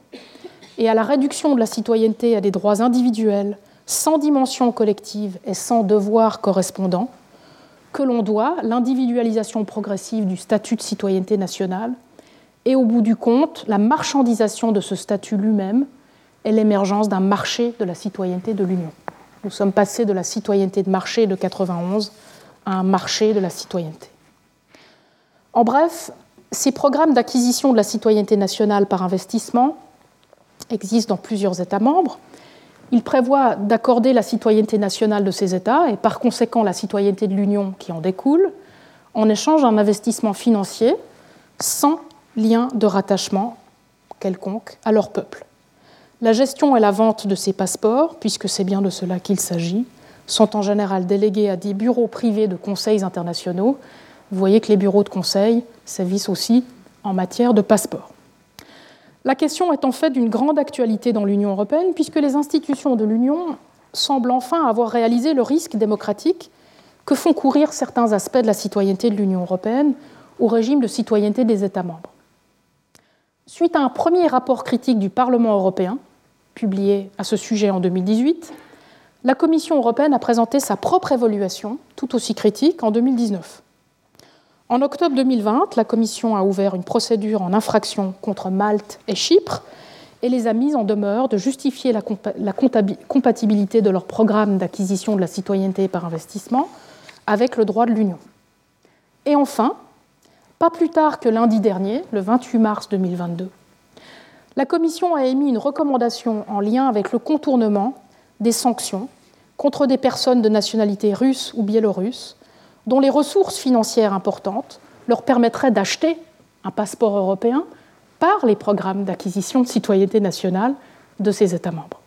et à la réduction de la citoyenneté à des droits individuels sans dimension collective et sans devoir correspondant que l'on doit l'individualisation progressive du statut de citoyenneté nationale et au bout du compte la marchandisation de ce statut lui-même et l'émergence d'un marché de la citoyenneté de l'Union. Nous sommes passés de la citoyenneté de marché de 91 à un marché de la citoyenneté. En bref, ces programmes d'acquisition de la citoyenneté nationale par investissement existent dans plusieurs États membres. Ils prévoient d'accorder la citoyenneté nationale de ces États et par conséquent la citoyenneté de l'Union qui en découle en échange d'un investissement financier sans lien de rattachement quelconque à leur peuple. La gestion et la vente de ces passeports, puisque c'est bien de cela qu'il s'agit, sont en général délégués à des bureaux privés de conseils internationaux vous voyez que les bureaux de conseil sévissent aussi en matière de passeport. La question est en fait d'une grande actualité dans l'Union européenne puisque les institutions de l'Union semblent enfin avoir réalisé le risque démocratique que font courir certains aspects de la citoyenneté de l'Union européenne au régime de citoyenneté des États membres. Suite à un premier rapport critique du Parlement européen, publié à ce sujet en 2018, la Commission européenne a présenté sa propre évaluation, tout aussi critique, en 2019. En octobre 2020, la Commission a ouvert une procédure en infraction contre Malte et Chypre et les a mises en demeure de justifier la, compatibilité de leur programme d'acquisition de la citoyenneté par investissement avec le droit de l'Union. Et enfin, pas plus tard que lundi dernier, le 28 mars 2022, la Commission a émis une recommandation en lien avec le contournement des sanctions contre des personnes de nationalité russe ou biélorusse dont les ressources financières importantes leur permettraient d'acheter un passeport européen par les programmes d'acquisition de citoyenneté nationale de ces États membres.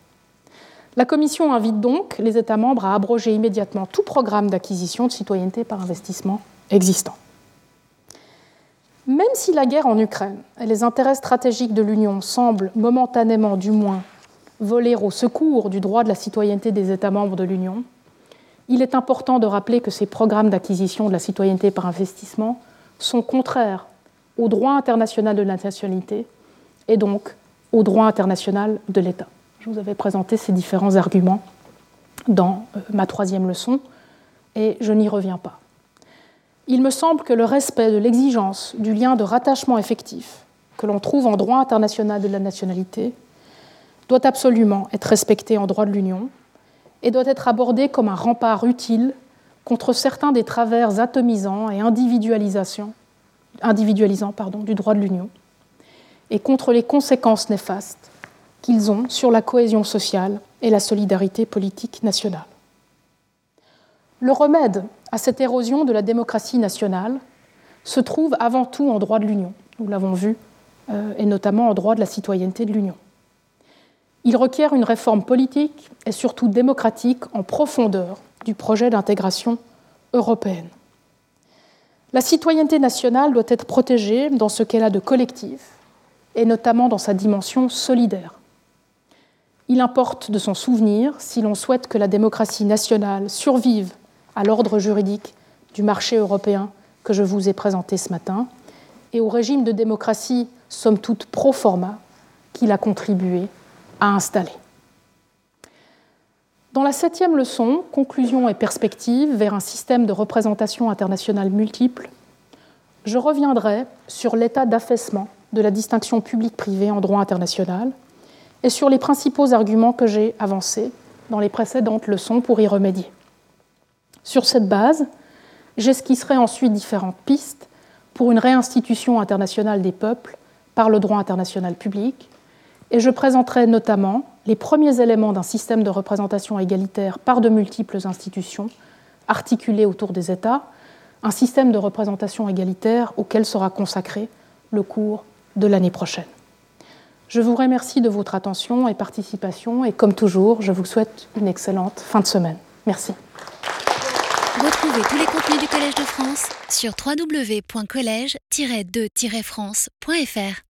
La Commission invite donc les États membres à abroger immédiatement tout programme d'acquisition de citoyenneté par investissement existant. Même si la guerre en Ukraine et les intérêts stratégiques de l'Union semblent momentanément du moins voler au secours du droit de la citoyenneté des États membres de l'Union, il est important de rappeler que ces programmes d'acquisition de la citoyenneté par investissement sont contraires au droit international de la nationalité et donc au droit international de l'État. Je vous avais présenté ces différents arguments dans euh, ma troisième leçon et je n'y reviens pas. Il me semble que le respect de l'exigence du lien de rattachement effectif que l'on trouve en droit international de la nationalité doit absolument être respecté en droit de l'Union et doit être abordé comme un rempart utile contre certains des travers atomisants et individualisants du droit de l'Union et contre les conséquences néfastes qu'ils ont sur la cohésion sociale et la solidarité politique nationale. Le remède à cette érosion de la démocratie nationale se trouve avant tout en droit de l'Union, nous l'avons vu, euh, et notamment en droit de la citoyenneté de l'Union. Il requiert une réforme politique et surtout démocratique en profondeur du projet d'intégration européenne. La citoyenneté nationale doit être protégée dans ce qu'elle a de collectif, et notamment dans sa dimension solidaire. Il importe de s'en souvenir si l'on souhaite que la démocratie nationale survive à l'ordre juridique du marché européen que je vous ai présenté ce matin et au régime de démocratie, somme toute pro forma, qu'il a contribué installer. Dans la septième leçon, Conclusion et perspective vers un système de représentation internationale multiple, je reviendrai sur l'état d'affaissement de la distinction publique-privée en droit international et sur les principaux arguments que j'ai avancés dans les précédentes leçons pour y remédier. Sur cette base, j'esquisserai ensuite différentes pistes pour une réinstitution internationale des peuples par le droit international public et je présenterai notamment les premiers éléments d'un système de représentation égalitaire par de multiples institutions articulées autour des États, un système de représentation égalitaire auquel sera consacré le cours de l'année prochaine. Je vous remercie de votre attention et participation et comme toujours, je vous souhaite une excellente fin de semaine. Merci. Retrouvez tous les contenus du Collège de France sur www.colège-2-france.fr.